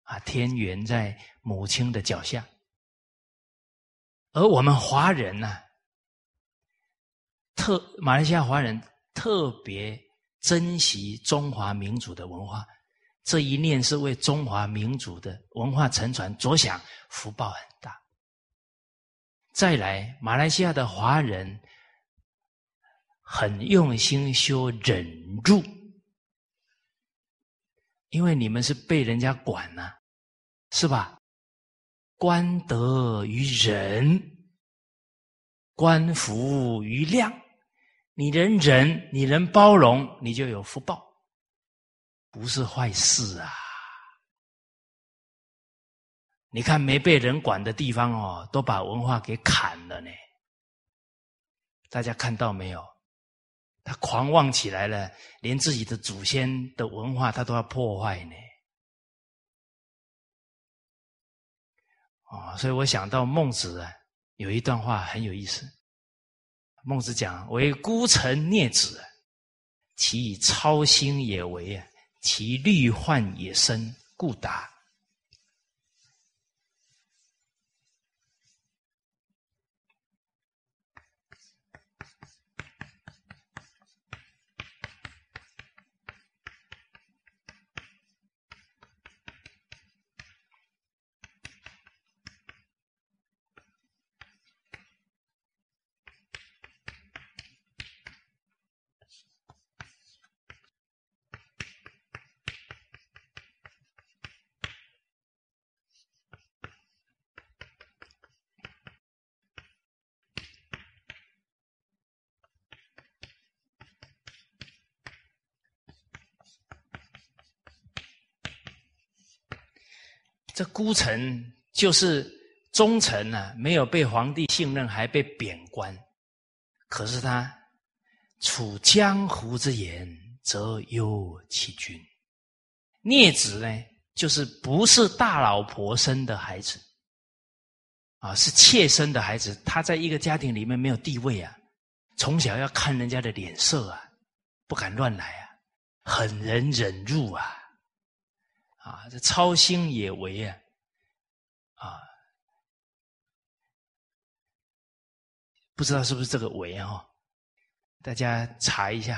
啊，天园在母亲的脚下，而我们华人呢，特马来西亚华人特别珍惜中华民族的文化。这一念是为中华民族的文化沉传着想，福报很大。再来，马来西亚的华人很用心修忍住，因为你们是被人家管呐，是吧？官德于仁，官福于量。你能忍，你能包容，你就有福报。不是坏事啊！你看没被人管的地方哦，都把文化给砍了呢。大家看到没有？他狂妄起来了，连自己的祖先的文化他都要破坏呢。哦，所以我想到孟子啊，有一段话很有意思。孟子讲：“为孤臣孽子，其以操心也为啊。”其虑患也深，故达。这孤臣就是忠臣啊，没有被皇帝信任，还被贬官。可是他处江湖之言，则忧其君。孽子呢，就是不是大老婆生的孩子，啊，是妾生的孩子。他在一个家庭里面没有地位啊，从小要看人家的脸色啊，不敢乱来啊，狠人忍辱啊。啊，这操心也为，啊，不知道是不是这个为啊？大家查一下。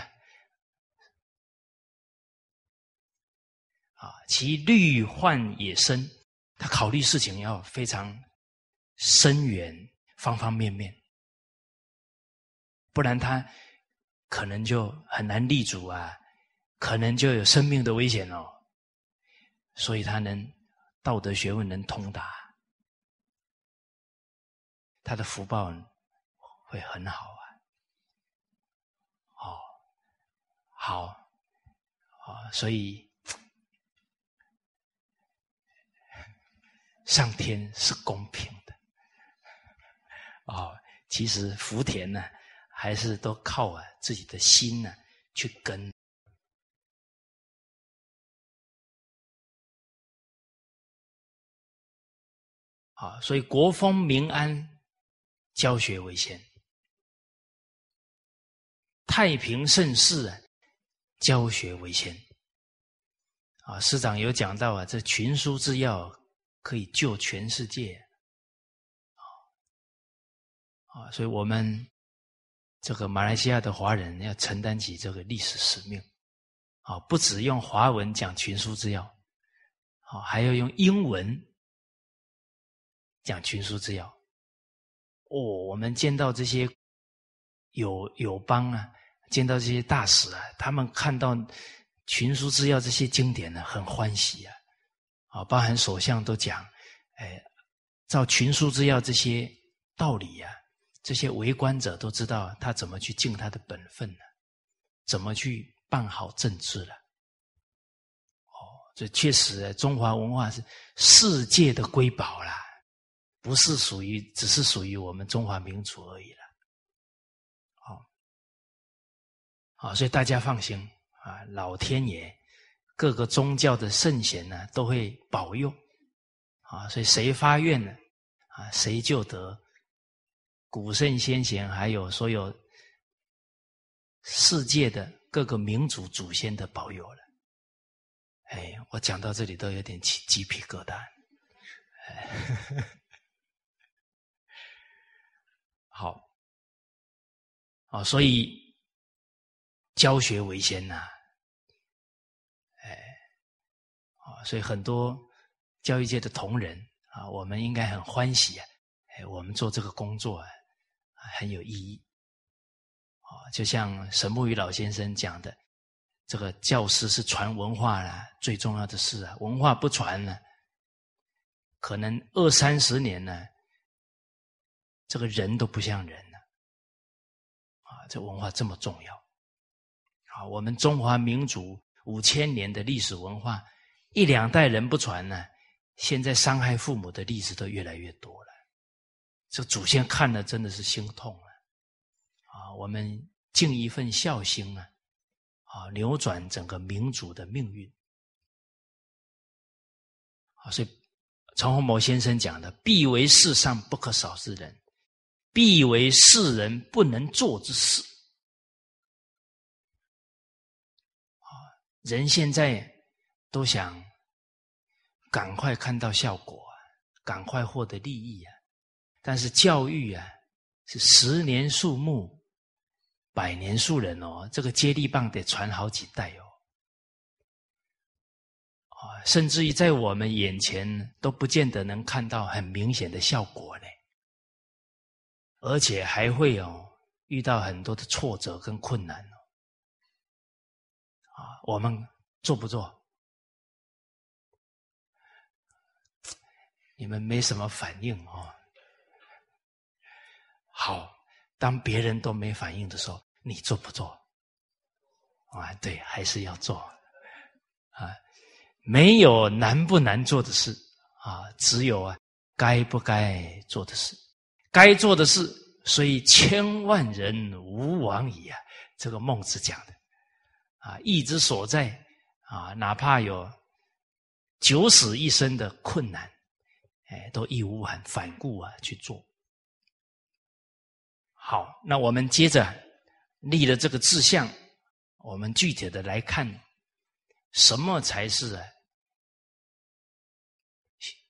啊，其虑患也深，他考虑事情要非常深远，方方面面，不然他可能就很难立足啊，可能就有生命的危险哦。所以他能道德学问能通达，他的福报会很好啊！哦，好，啊，所以上天是公平的。哦，其实福田呢，还是都靠啊自己的心呢去跟。啊，所以国风民安，教学为先；太平盛世啊，教学为先。啊，师长有讲到啊，这群书之要可以救全世界。啊，所以我们这个马来西亚的华人要承担起这个历史使命。啊，不只用华文讲群书之要，啊，还要用英文。讲群书之要，哦，我们见到这些友友邦啊，见到这些大使啊，他们看到群书之要这些经典呢，很欢喜啊，啊，包含首相都讲，哎，照群书之要这些道理呀，这些为官者都知道他怎么去尽他的本分呢，怎么去办好政治了，哦，这确实中华文化是世界的瑰宝啦。不是属于，只是属于我们中华民族而已了。啊，所以大家放心啊，老天爷各个宗教的圣贤呢都会保佑啊，所以谁发愿呢啊，谁就得古圣先贤还有所有世界的各个民族祖先的保佑了。哎，我讲到这里都有点起鸡皮疙瘩。好，啊，所以教学为先呐，哎，啊，所以很多教育界的同仁啊，我们应该很欢喜啊，哎，我们做这个工作啊，很有意义，啊，就像沈木鱼老先生讲的，这个教师是传文化啦，最重要的事啊，文化不传呢，可能二三十年呢。这个人都不像人了，啊！这文化这么重要，啊！我们中华民族五千年的历史文化，一两代人不传呢，现在伤害父母的例子都越来越多了。这祖先看了真的是心痛啊！啊，我们尽一份孝心啊，啊，扭转整个民族的命运。啊，所以陈洪谋先生讲的“必为世上不可少之人”。必为世人不能做之事。人现在都想赶快看到效果，赶快获得利益啊！但是教育啊，是十年树木，百年树人哦，这个接力棒得传好几代哦。啊，甚至于在我们眼前都不见得能看到很明显的效果呢。而且还会哦遇到很多的挫折跟困难，我们做不做？你们没什么反应哦。好，当别人都没反应的时候，你做不做？啊，对，还是要做啊。没有难不难做的事啊，只有啊该不该做的事，该做的事，虽千万人吾往矣啊！这个孟子讲的啊，义之所在啊，哪怕有九死一生的困难，哎，都义无反反顾啊去做。好，那我们接着立了这个志向，我们具体的来看，什么才是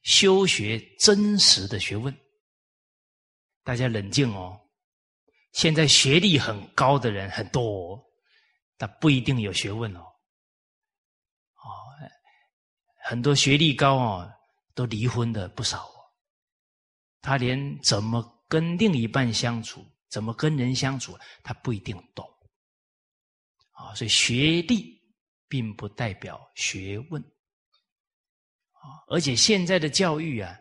修学真实的学问？大家冷静哦，现在学历很高的人很多，他不一定有学问哦。哦，很多学历高哦，都离婚的不少，他连怎么跟另一半相处。怎么跟人相处，他不一定懂啊。所以学历并不代表学问啊。而且现在的教育啊，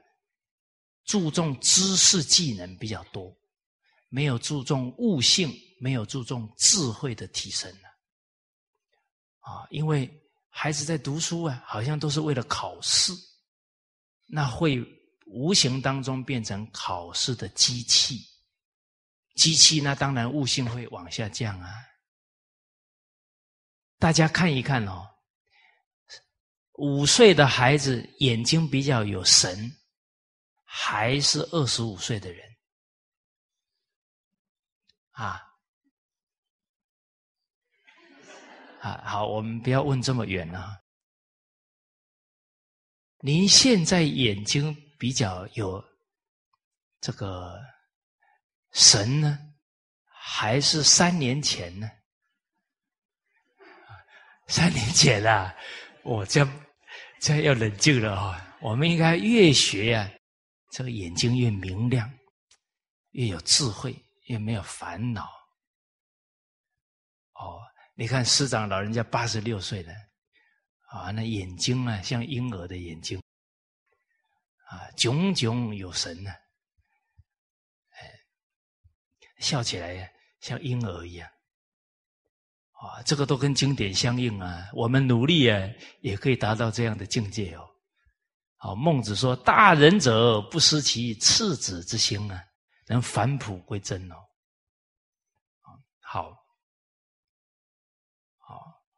注重知识技能比较多，没有注重悟性，没有注重智慧的提升。啊，因为孩子在读书啊，好像都是为了考试，那会无形当中变成考试的机器。机器那当然悟性会往下降啊！大家看一看哦，五岁的孩子眼睛比较有神，还是二十五岁的人啊？啊，好，我们不要问这么远啊。您现在眼睛比较有这个？神呢？还是三年前呢？三年前啊，我这这要冷静了啊！我们应该越学呀，这个眼睛越明亮，越有智慧，越没有烦恼。你看师长老人家八十六岁了，啊，那眼睛啊像婴儿的眼睛，啊，炯炯有神呢。笑起来像婴儿一样，啊，这个都跟经典相应啊。我们努力啊，也可以达到这样的境界哦。好，孟子说：“大人者不失其赤子之心啊，能返璞归真哦。”，好，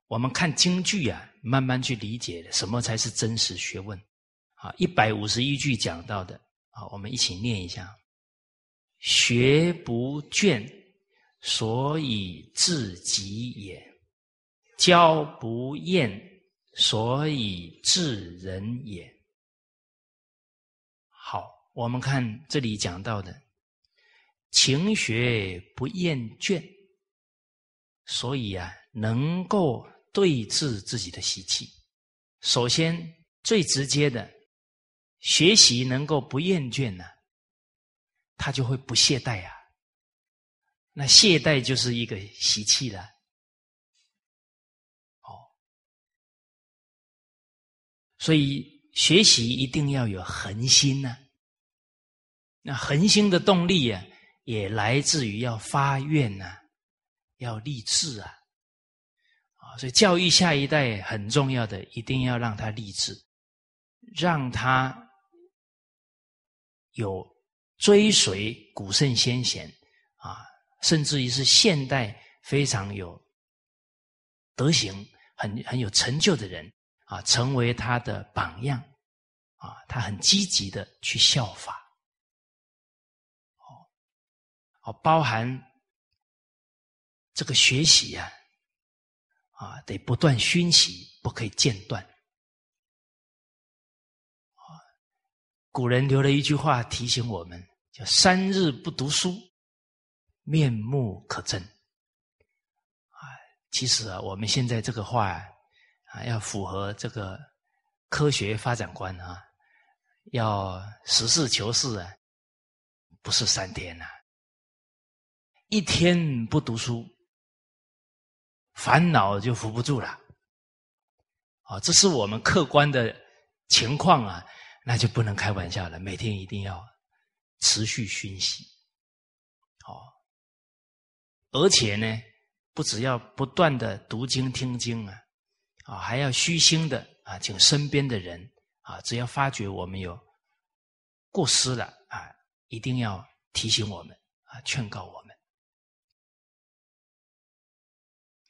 我们看京剧啊，慢慢去理解什么才是真实学问。啊，一百五十一句讲到的，啊，我们一起念一下。学不倦，所以自己也；教不厌，所以治人也。好，我们看这里讲到的，勤学不厌倦，所以啊，能够对治自己的习气。首先，最直接的，学习能够不厌倦呢。他就会不懈怠啊，那懈怠就是一个习气了，哦，所以学习一定要有恒心呢。那恒心的动力啊，也来自于要发愿呐，要立志，啊，所以教育下一代很重要的，一定要让他立志，让他有。追随古圣先贤啊，甚至于是现代非常有德行、很很有成就的人啊，成为他的榜样啊，他很积极的去效法。哦，哦，包含这个学习呀，啊，啊得不断熏习，不可以间断。古人留了一句话提醒我们：叫三日不读书，面目可憎。啊，其实啊，我们现在这个话啊，要符合这个科学发展观啊，要实事求是啊，不是三天呐，一天不读书，烦恼就扶不住了。啊，这是我们客观的情况啊。那就不能开玩笑了，每天一定要持续熏习，哦，而且呢，不只要不断的读经听经啊，啊，还要虚心的啊，请身边的人啊，只要发觉我们有过失了啊，一定要提醒我们啊，劝告我们。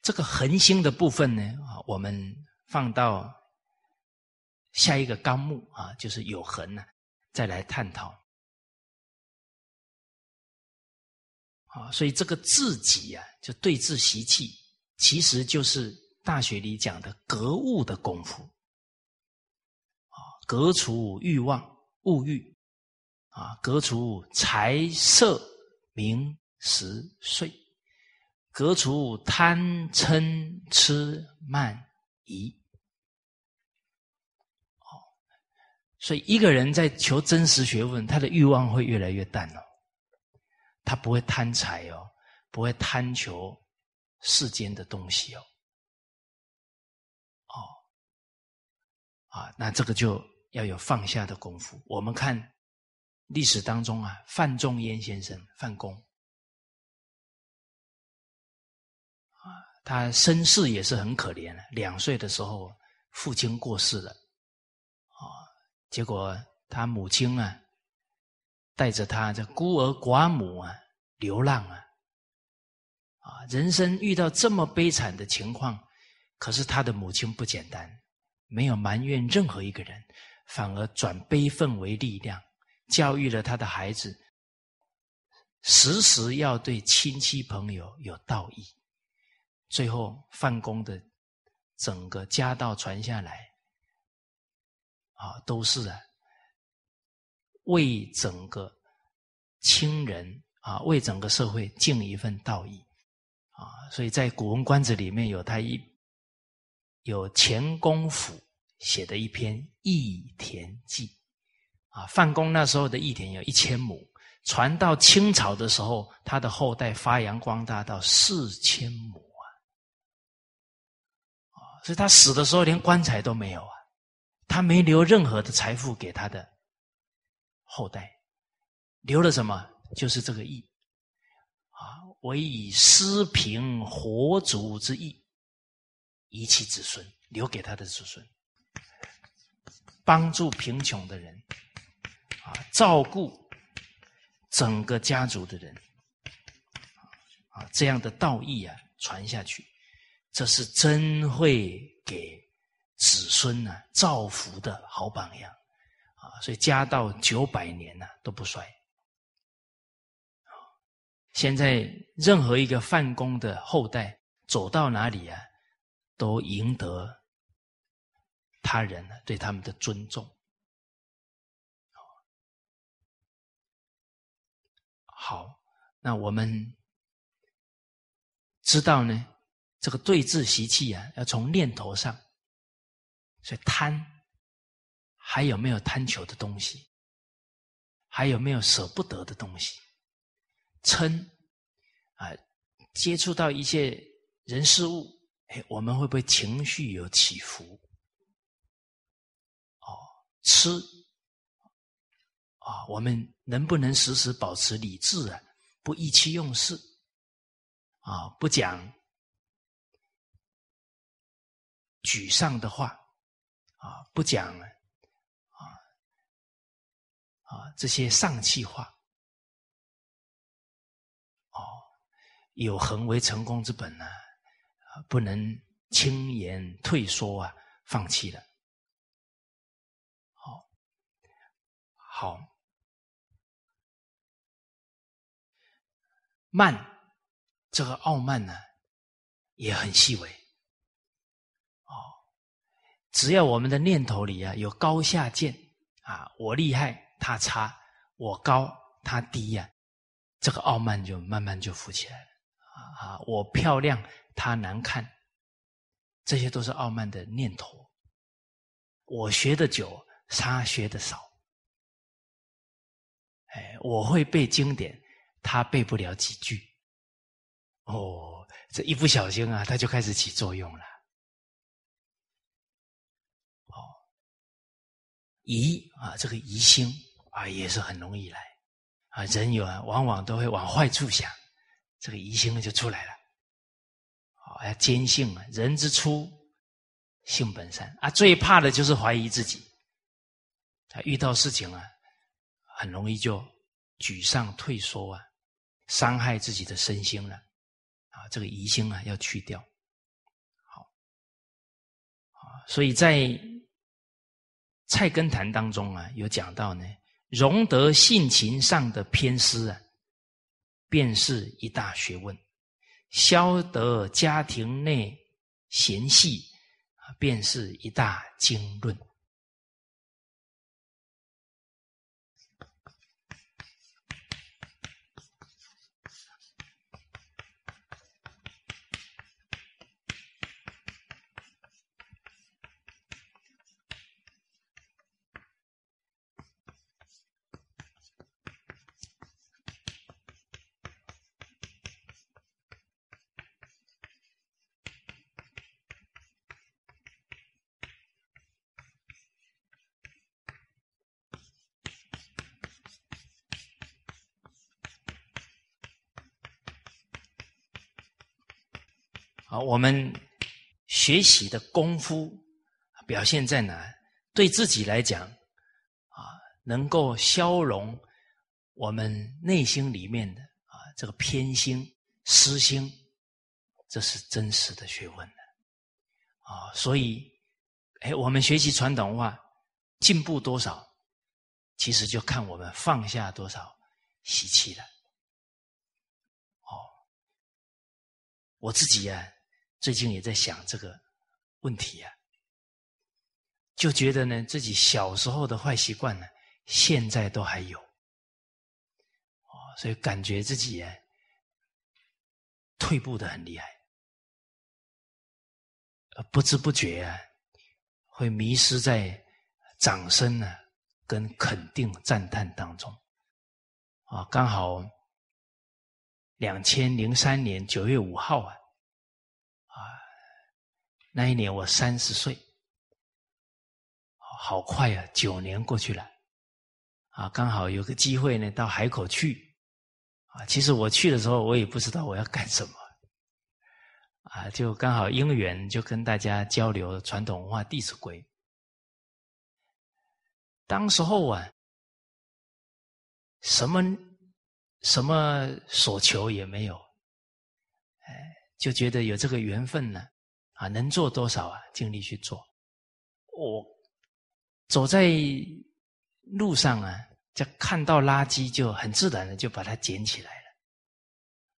这个恒心的部分呢啊，我们放到下一个纲目啊，就是有恒呢，再来探讨。啊，所以这个自己啊，就对治习气，其实就是大学里讲的格物的功夫。啊，革除欲望。物欲啊，革除财色名食睡，革除贪嗔痴慢疑。哦，所以一个人在求真实学问，他的欲望会越来越淡哦，他不会贪财哦，不会贪求世间的东西哦。哦，啊，那这个就。要有放下的功夫。我们看历史当中啊，范仲淹先生范公他身世也是很可怜的。两岁的时候，父亲过世了啊，结果他母亲啊，带着他这孤儿寡母啊，流浪啊，啊，人生遇到这么悲惨的情况，可是他的母亲不简单，没有埋怨任何一个人。反而转悲愤为力量，教育了他的孩子，时时要对亲戚朋友有道义。最后，范公的整个家道传下来，啊，都是啊，为整个亲人啊，为整个社会尽一份道义啊。所以在《古文观止》里面有他一有钱公府。写的一篇《义田记》，啊，范公那时候的义田有一千亩，传到清朝的时候，他的后代发扬光大到四千亩，所以他死的时候连棺材都没有啊，他没留任何的财富给他的后代，留了什么？就是这个义，啊，唯以施贫活族之义，遗弃子孙，留给他的子孙。帮助贫穷的人，啊，照顾整个家族的人，啊，这样的道义啊，传下去，这是真会给子孙呢造福的好榜样，啊，所以家道九百年呢都不衰。现在任何一个范公的后代走到哪里啊，都赢得。他人对他们的尊重，好，那我们知道呢，这个对治习气啊，要从念头上，所以贪还有没有贪求的东西，还有没有舍不得的东西，嗔啊，接触到一些人事物，哎，我们会不会情绪有起伏？哦吃啊，我们能不能时时保持理智啊？不意气用事啊，不讲沮丧的话啊，不讲啊啊这些丧气话哦，有恒为成功之本呢，不能轻言退缩啊，放弃了。好，慢，这个傲慢呢，也很细微。只要我们的念头里啊有高下见啊，我厉害他差，我高他低呀，这个傲慢就慢慢就浮起来了。啊，我漂亮他难看，这些都是傲慢的念头。我学的久，他学的少。哎，我会背经典，他背不了几句。哦，这一不小心啊，他就开始起作用了。哦，疑啊，这个疑心啊，也是很容易来啊。人有啊，往往都会往坏处想，这个疑心呢就出来了。啊，要坚信啊，人之初，性本善啊。最怕的就是怀疑自己，他遇到事情啊。很容易就沮丧退缩啊，伤害自己的身心了啊，这个疑心啊要去掉。好，所以在菜根谭当中啊，有讲到呢，容得性情上的偏私啊，便是一大学问；消得家庭内嫌隙啊，便是一大经论。我们学习的功夫表现在哪？对自己来讲，啊，能够消融我们内心里面的啊这个偏心、私心，这是真实的学问的啊。所以，哎，我们学习传统文化进步多少，其实就看我们放下多少习气了。哦，我自己呀。最近也在想这个问题啊，就觉得呢自己小时候的坏习惯呢，现在都还有，哦，所以感觉自己啊退步的很厉害，不知不觉啊会迷失在掌声呢跟肯定赞叹当中，啊，刚好两千零三年九月五号啊。那一年我三十岁，好快啊！九年过去了，啊，刚好有个机会呢，到海口去，啊，其实我去的时候，我也不知道我要干什么，啊，就刚好因缘，就跟大家交流传统文化《弟子规》。当时候啊，什么什么所求也没有，哎，就觉得有这个缘分呢。啊能做多少啊？尽力去做。我走在路上啊，就看到垃圾，就很自然的就把它捡起来了。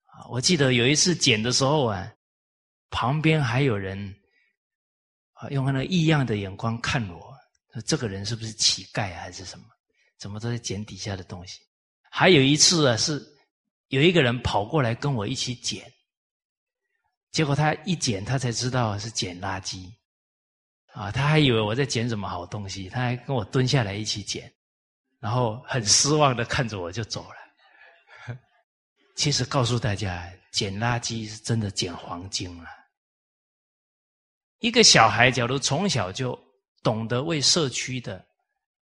啊，我记得有一次捡的时候啊，旁边还有人啊，用那个异样的眼光看我，说这个人是不是乞丐还是什么？怎么都在捡底下的东西？还有一次啊，是有一个人跑过来跟我一起捡。结果他一捡，他才知道是捡垃圾，啊，他还以为我在捡什么好东西，他还跟我蹲下来一起捡，然后很失望的看着我就走了。其实告诉大家，捡垃圾是真的捡黄金了。一个小孩，假如从小就懂得为社区的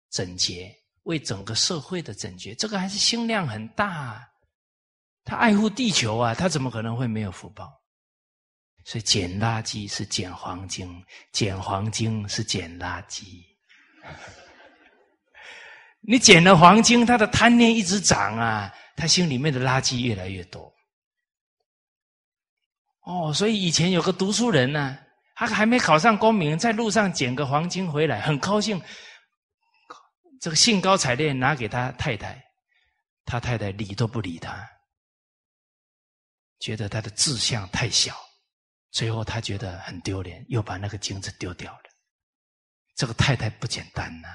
整洁，为整个社会的整洁，这个还是心量很大。他爱护地球啊，他怎么可能会没有福报？所以捡垃圾是捡黄金，捡黄金是捡垃圾。你捡了黄金，他的贪念一直涨啊，他心里面的垃圾越来越多。哦，所以以前有个读书人呢，他还没考上功名，在路上捡个黄金回来，很高兴，这个兴高采烈拿给他太太，他太太理都不理他，觉得他的志向太小。最后他觉得很丢脸，又把那个金子丢掉了。这个太太不简单呐！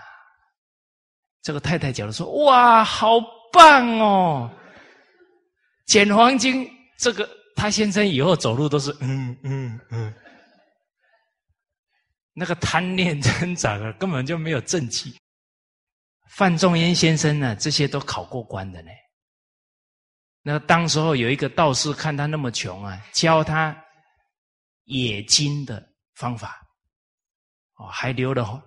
这个太太讲如说：“哇，好棒哦！捡黄金，这个他先生以后走路都是嗯嗯嗯。”那个贪念增长啊，根本就没有正气。范仲淹先生呢，这些都考过关的呢。那当时候有一个道士看他那么穷啊，教他。冶金的方法，哦，还留了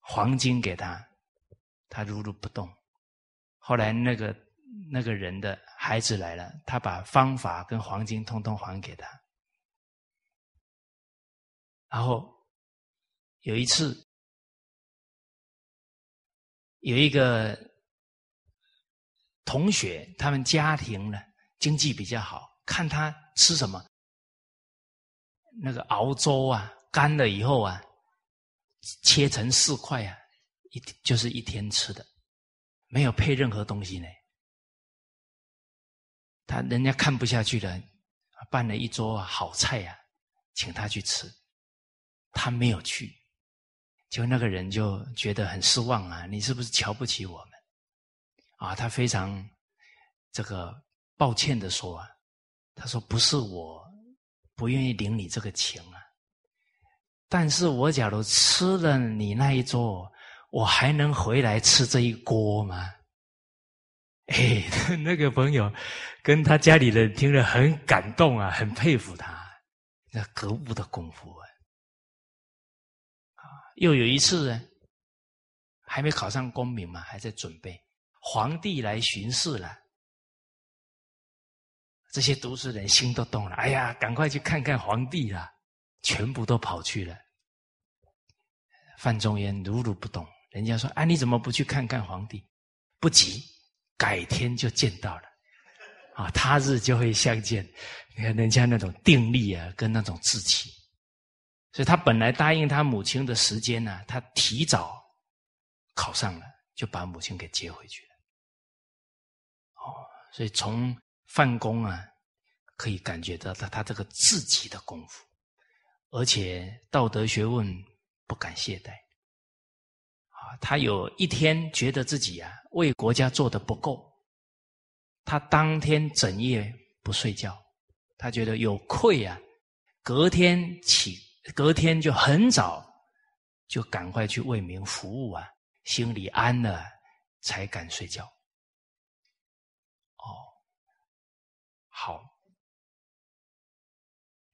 黄金给他，他如如不动。后来那个那个人的孩子来了，他把方法跟黄金通通还给他。然后有一次，有一个同学他们家庭呢经济比较好，看他吃什么，那个熬粥啊，干了以后啊，切成四块啊，一就是一天吃的，没有配任何东西呢。他人家看不下去了，办了一桌好菜呀，请他去吃，他没有去，就那个人就觉得很失望啊！你是不是瞧不起我们？啊，他非常这个抱歉的说啊，他说不是我不愿意领你这个情啊，但是我假如吃了你那一桌，我还能回来吃这一锅吗？哎，那个朋友跟他家里人听了很感动啊，很佩服他那格物的功夫啊！啊，又有一次呢，还没考上功名嘛，还在准备，皇帝来巡视了，这些读书人心都动了，哎呀，赶快去看看皇帝啦！全部都跑去了。范仲淹如如不动，人家说：“啊，你怎么不去看看皇帝？”不急。改天就见到了，啊，他日就会相见。你看人家那种定力啊，跟那种志气，所以他本来答应他母亲的时间呢，他提早考上了，就把母亲给接回去了。哦，所以从范公啊，可以感觉到他他这个自己的功夫，而且道德学问不敢懈怠啊。他有一天觉得自己啊为国家做的不够，他当天整夜不睡觉，他觉得有愧啊，隔天起，隔天就很早就赶快去为民服务啊，心里安了才敢睡觉。好，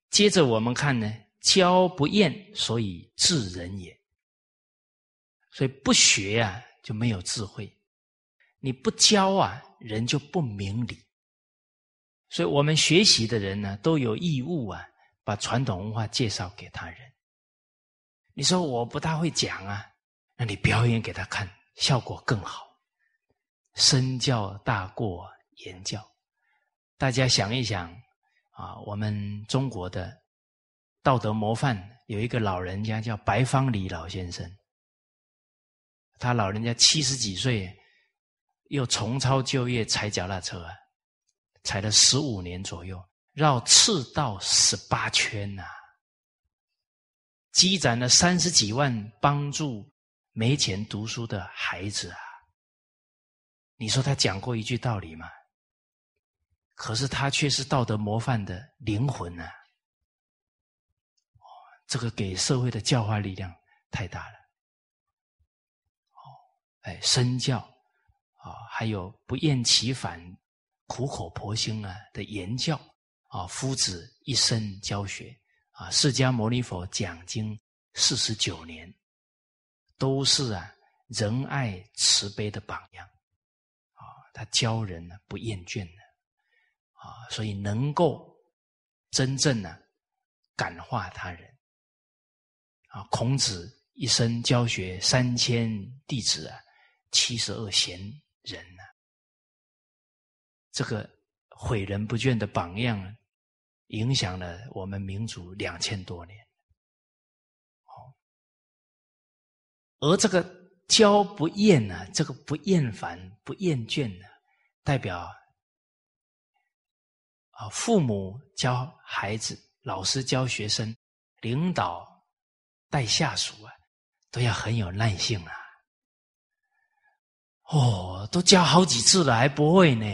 接着我们看呢，教不厌，所以治人也。所以不学啊，就没有智慧；你不教啊，人就不明理。所以我们学习的人呢，都有义务啊，把传统文化介绍给他人。你说我不大会讲啊，那你表演给他看，效果更好。身教大过言教，大家想一想啊，我们中国的道德模范有一个老人家叫白方礼老先生。他老人家七十几岁，又重操旧业踩脚踏车啊，踩了十五年左右，绕赤道十八圈呐，积攒了三十几万，帮助没钱读书的孩子啊。你说他讲过一句道理吗？可是他却是道德模范的灵魂呐！这个给社会的教化力量太大了。哦哎，身教啊，还有不厌其烦、苦口婆心啊的言教啊，夫子一生教学啊，释迦牟尼佛讲经四十九年，都是啊仁爱慈悲的榜样啊，他教人呢不厌倦的啊，所以能够真正呢感化他人啊。孔子一生教学三千弟子啊。七十二贤人呢？这个诲人不倦的榜样，影响了我们民族两千多年。好，而这个教不厌呢，这个不厌烦、不厌倦呢，代表啊，父母教孩子，老师教学生，领导带下属啊，都要很有耐性啊。哦，都教好几次了，还不会呢。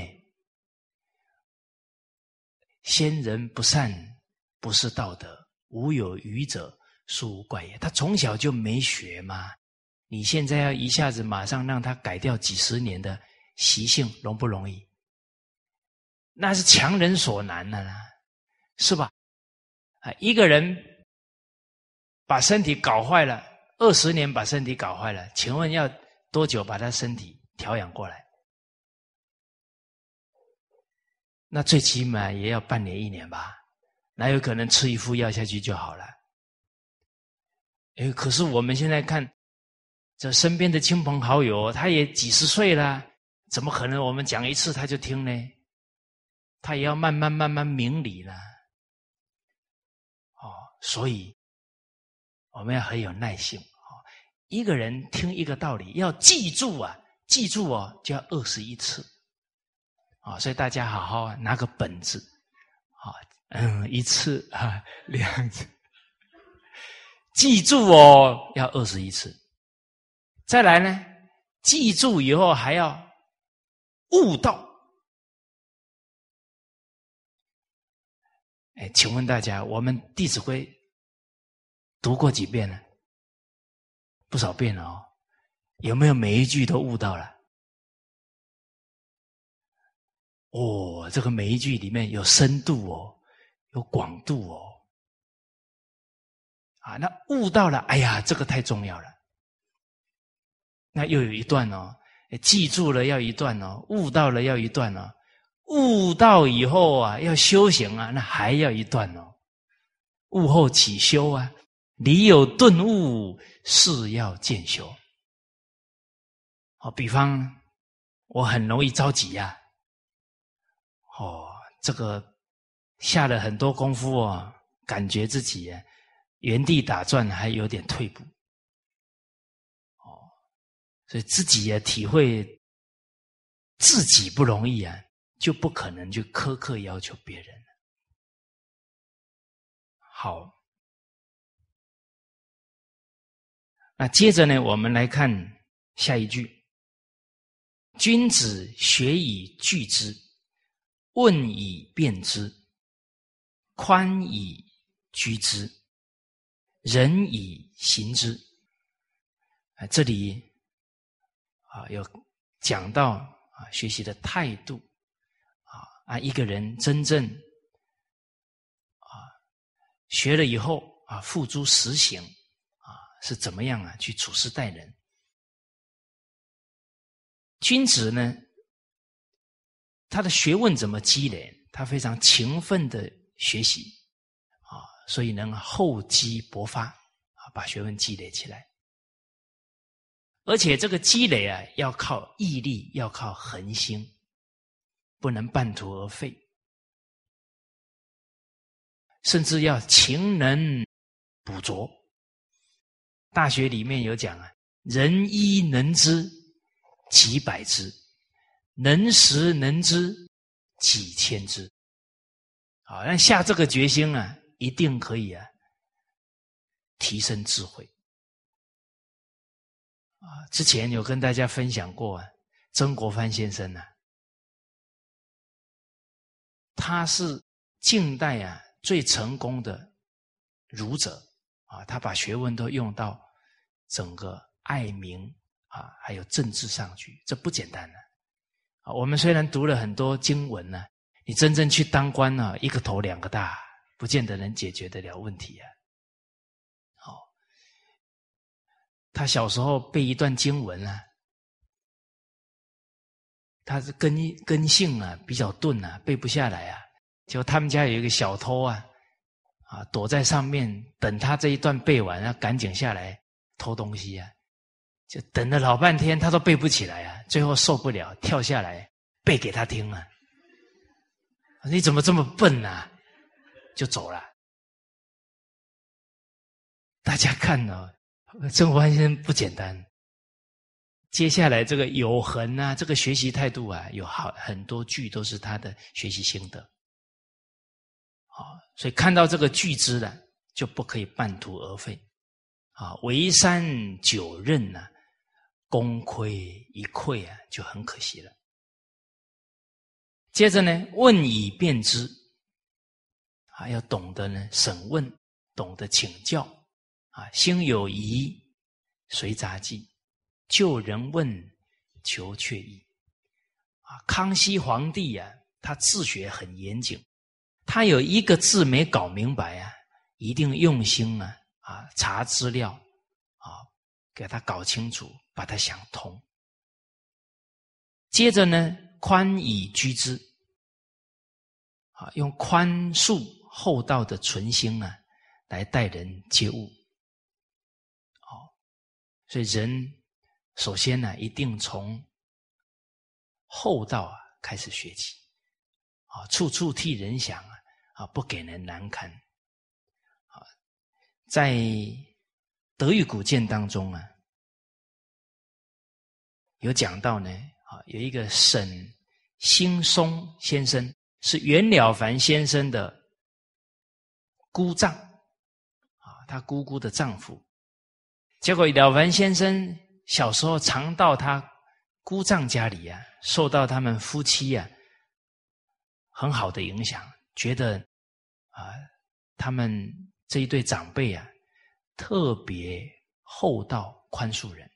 先人不善，不是道德；无有愚者，殊无怪也。他从小就没学吗？你现在要一下子马上让他改掉几十年的习性，容不容易？那是强人所难的啦，是吧？啊，一个人把身体搞坏了，二十年把身体搞坏了，请问要多久把他身体？调养过来，那最起码也要半年一年吧？哪有可能吃一副药下去就好了？哎，可是我们现在看，这身边的亲朋好友，他也几十岁了，怎么可能我们讲一次他就听呢？他也要慢慢慢慢明理了。哦，所以我们要很有耐性。哦，一个人听一个道理要记住啊，记住哦，就要二十一次。啊，所以大家好好拿个本子，啊，嗯，一次啊，两次，记住哦，要二十一次。再来呢，记住以后还要悟道。哎，请问大家，我们《弟子规》读过几遍呢？不少遍了哦。有没有每一句都悟到了？哦，这个每一句里面有深度哦，有广度哦，啊，那悟到了，哎呀，这个太重要了。那又有一段哦，记住了要一段哦，悟到了要一段哦，悟道以后啊，要修行啊，那还要一段哦。悟后起修啊，你有顿悟，事要渐修。好，比方我很容易着急呀。哦，这个下了很多功夫哦，感觉自己原地打转，还有点退步。哦，所以自己也体会自己不容易啊，就不可能去苛刻要求别人。好，那接着呢，我们来看下一句：君子学以聚之。问以辨之，宽以居之，仁以行之。啊，这里啊有讲到啊学习的态度啊一个人真正啊学了以后啊付诸实行啊是怎么样啊去处事待人？君子呢？他的学问怎么积累？他非常勤奋的学习啊，所以能厚积薄发啊，把学问积累起来。而且这个积累啊，要靠毅力，要靠恒心，不能半途而废，甚至要勤能补拙。大学里面有讲啊，人一能知几百知。能识能知几千知，好，那下这个决心啊，一定可以啊，提升智慧。啊，之前有跟大家分享过啊，曾国藩先生呢，他是近代啊最成功的儒者啊，他把学问都用到整个爱民啊，还有政治上去，这不简单的。啊，我们虽然读了很多经文呢，你真正去当官呢，一个头两个大，不见得能解决得了问题啊。好，他小时候背一段经文啊，他是根根性啊比较钝啊，背不下来啊。就他们家有一个小偷啊，啊躲在上面等他这一段背完，要赶紧下来偷东西啊。就等了老半天，他都背不起来啊！最后受不了，跳下来背给他听啊！你怎么这么笨啊？就走了。大家看哦，曾国藩先生不简单。接下来这个有恒啊，这个学习态度啊，有好很多句都是他的学习心得。好，所以看到这个句子了，就不可以半途而废。啊，为山九仞呢？功亏一篑啊，就很可惜了。接着呢，问以辨之，还要懂得呢审问，懂得请教啊。心有疑，随杂记，就人问，求确意。啊，康熙皇帝啊，他自学很严谨，他有一个字没搞明白啊，一定用心啊啊查资料啊，给他搞清楚。把它想通，接着呢，宽以居之，啊，用宽恕厚道的存心啊，来待人接物，好，所以人首先呢，一定从厚道啊开始学起，啊，处处替人想啊，啊，不给人难堪，啊，在德育古鉴当中啊，有讲到呢，啊，有一个沈兴松先生是袁了凡先生的姑丈，啊，他姑姑的丈夫，结果了凡先生小时候常到他姑丈家里啊。受到他们夫妻呀很好的影响，觉得啊，他们这一对长辈啊特别厚道宽恕人，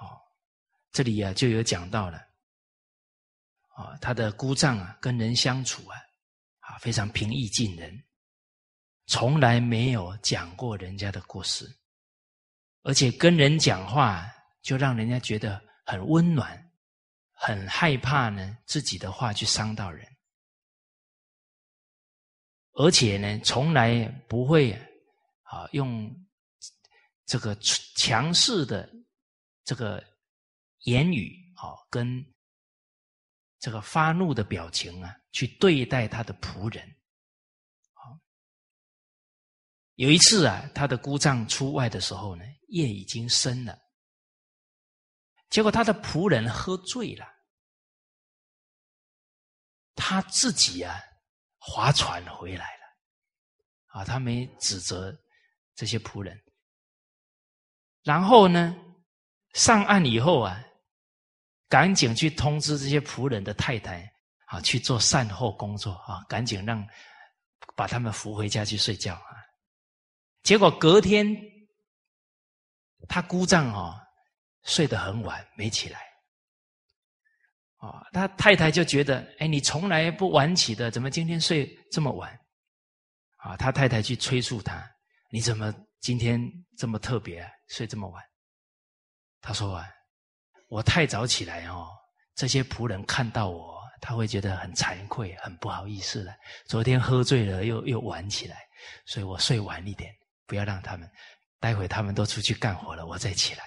哦，这里啊就有讲到了，啊，他的姑丈啊跟人相处啊啊非常平易近人，从来没有讲过人家的过失，而且跟人讲话就让人家觉得很温暖。很害怕呢，自己的话去伤到人，而且呢，从来不会啊用这个强势的这个言语啊，跟这个发怒的表情啊，去对待他的仆人。有一次啊，他的姑丈出外的时候呢，夜已经深了。结果他的仆人喝醉了，他自己啊划船回来了，啊，他没指责这些仆人。然后呢，上岸以后啊，赶紧去通知这些仆人的太太啊，去做善后工作啊，赶紧让把他们扶回家去睡觉啊。结果隔天，他姑丈啊。睡得很晚，没起来。啊，他太太就觉得，哎，你从来不晚起的，怎么今天睡这么晚？啊，他太太去催促他，你怎么今天这么特别，睡这么晚？他说啊，我太早起来哦，这些仆人看到我，他会觉得很惭愧，很不好意思了。昨天喝醉了，又又晚起来，所以我睡晚一点，不要让他们，待会他们都出去干活了，我再起来。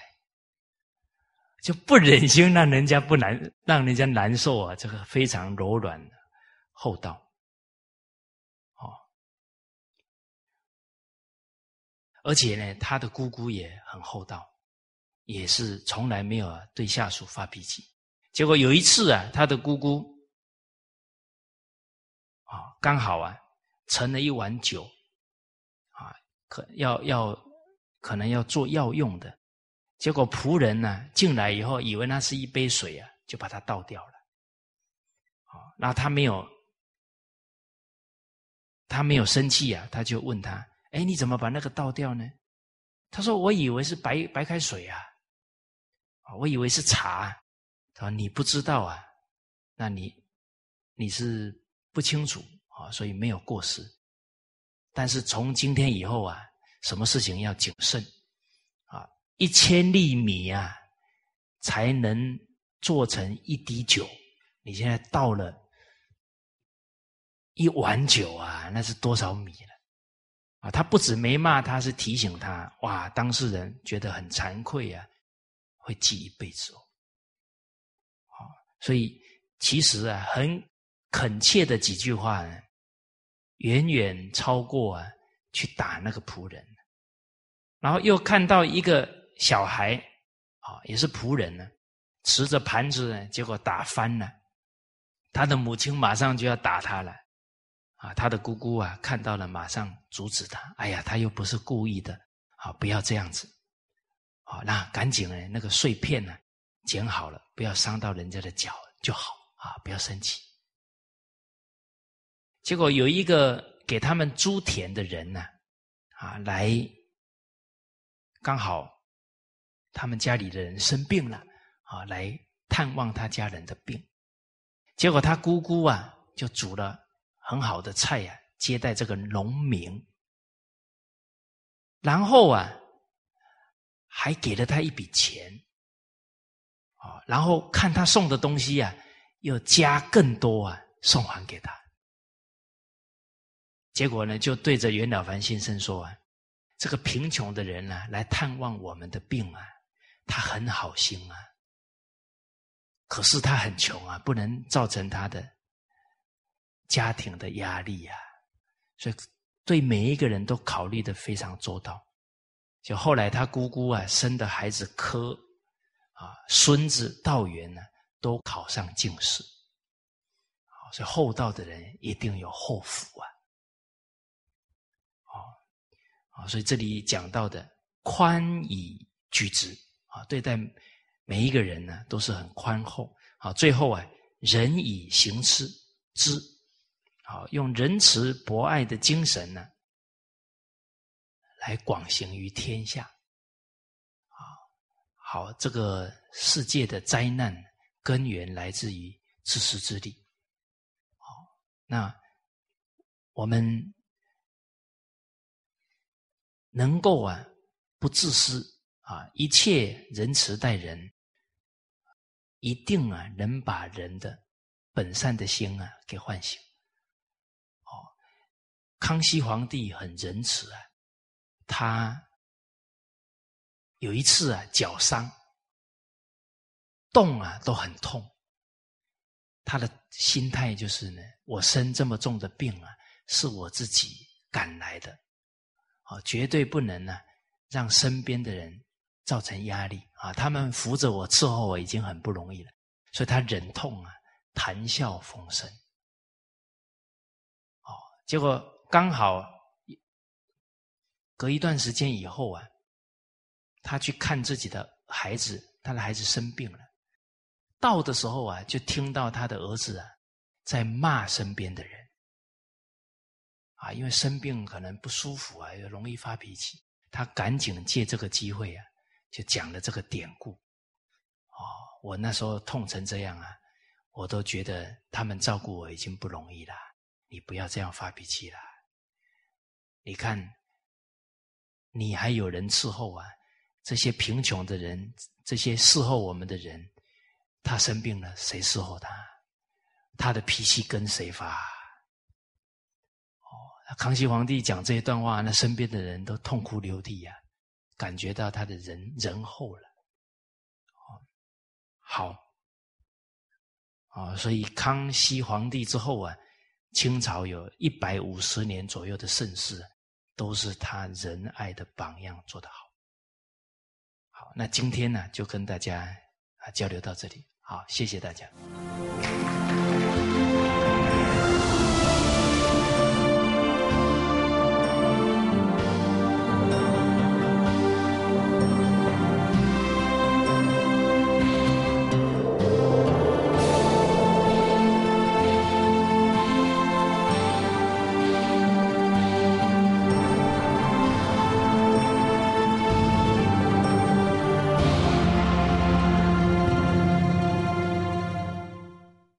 就不忍心让人家不难，让人家难受啊！这个非常柔软厚道，哦，而且呢，他的姑姑也很厚道，也是从来没有对下属发脾气。结果有一次啊，他的姑姑啊，刚好啊，盛了一碗酒，啊，可要要可能要做药用的。结果仆人呢进来以后，以为那是一杯水啊，就把它倒掉了。啊，那他没有，他没有生气啊，他就问他：“哎，你怎么把那个倒掉呢？”他说：“我以为是白白开水啊，啊，我以为是茶。”他说：“你不知道啊，那你你是不清楚啊，所以没有过失。但是从今天以后啊，什么事情要谨慎啊。”一千粒米啊，才能做成一滴酒。你现在倒了一碗酒啊，那是多少米了？啊，他不止没骂他，是提醒他。哇，当事人觉得很惭愧啊，会记一辈子哦。好，所以其实啊，很恳切的几句话呢，远远超过啊去打那个仆人。然后又看到一个。小孩啊，也是仆人呢，持着盘子呢，结果打翻了。他的母亲马上就要打他了，啊，他的姑姑啊看到了，马上阻止他。哎呀，他又不是故意的，啊，不要这样子，啊，那赶紧呢，那个碎片呢捡好了，不要伤到人家的脚就好啊，不要生气。结果有一个给他们租田的人呢，啊，来刚好。他们家里的人生病了，啊，来探望他家人的病。结果他姑姑啊，就煮了很好的菜呀，接待这个农民。然后啊，还给了他一笔钱，啊，然后看他送的东西啊，又加更多啊，送还给他。结果呢，就对着袁了凡先生说啊：“这个贫穷的人呢，来探望我们的病啊。”他很好心啊，可是他很穷啊，不能造成他的家庭的压力啊，所以对每一个人都考虑的非常周到。就后来他姑姑啊生的孩子科啊孙子道元呢都考上进士，所以厚道的人一定有厚福啊。所以这里讲到的宽以居之啊，对待每一个人呢都是很宽厚啊。最后啊，仁以行之之，好用仁慈博爱的精神呢，来广行于天下啊。好，这个世界的灾难根源来自于自私自利。好，那我们。能够啊不自私啊，一切仁慈待人，一定啊能把人的本善的心啊给唤醒。哦，康熙皇帝很仁慈啊，他有一次啊脚伤，动啊都很痛，他的心态就是呢，我生这么重的病啊，是我自己赶来的。啊绝对不能呢，让身边的人造成压力啊！他们扶着我、伺候我已经很不容易了，所以他忍痛啊，谈笑风生。哦，结果刚好隔一段时间以后啊，他去看自己的孩子，他的孩子生病了，到的时候啊，就听到他的儿子啊在骂身边的人。啊，因为生病可能不舒服啊，又容易发脾气，他赶紧借这个机会啊，就讲了这个典故。哦，我那时候痛成这样啊，我都觉得他们照顾我已经不容易了，你不要这样发脾气了。你看，你还有人伺候啊，这些贫穷的人，这些伺候我们的人，他生病了，谁伺候他？他的脾气跟谁发？康熙皇帝讲这一段话，那身边的人都痛哭流涕呀，感觉到他的仁仁厚了。好，啊，所以康熙皇帝之后啊，清朝有一百五十年左右的盛世，都是他仁爱的榜样做得好。好，那今天呢，就跟大家啊交流到这里。好，谢谢大家。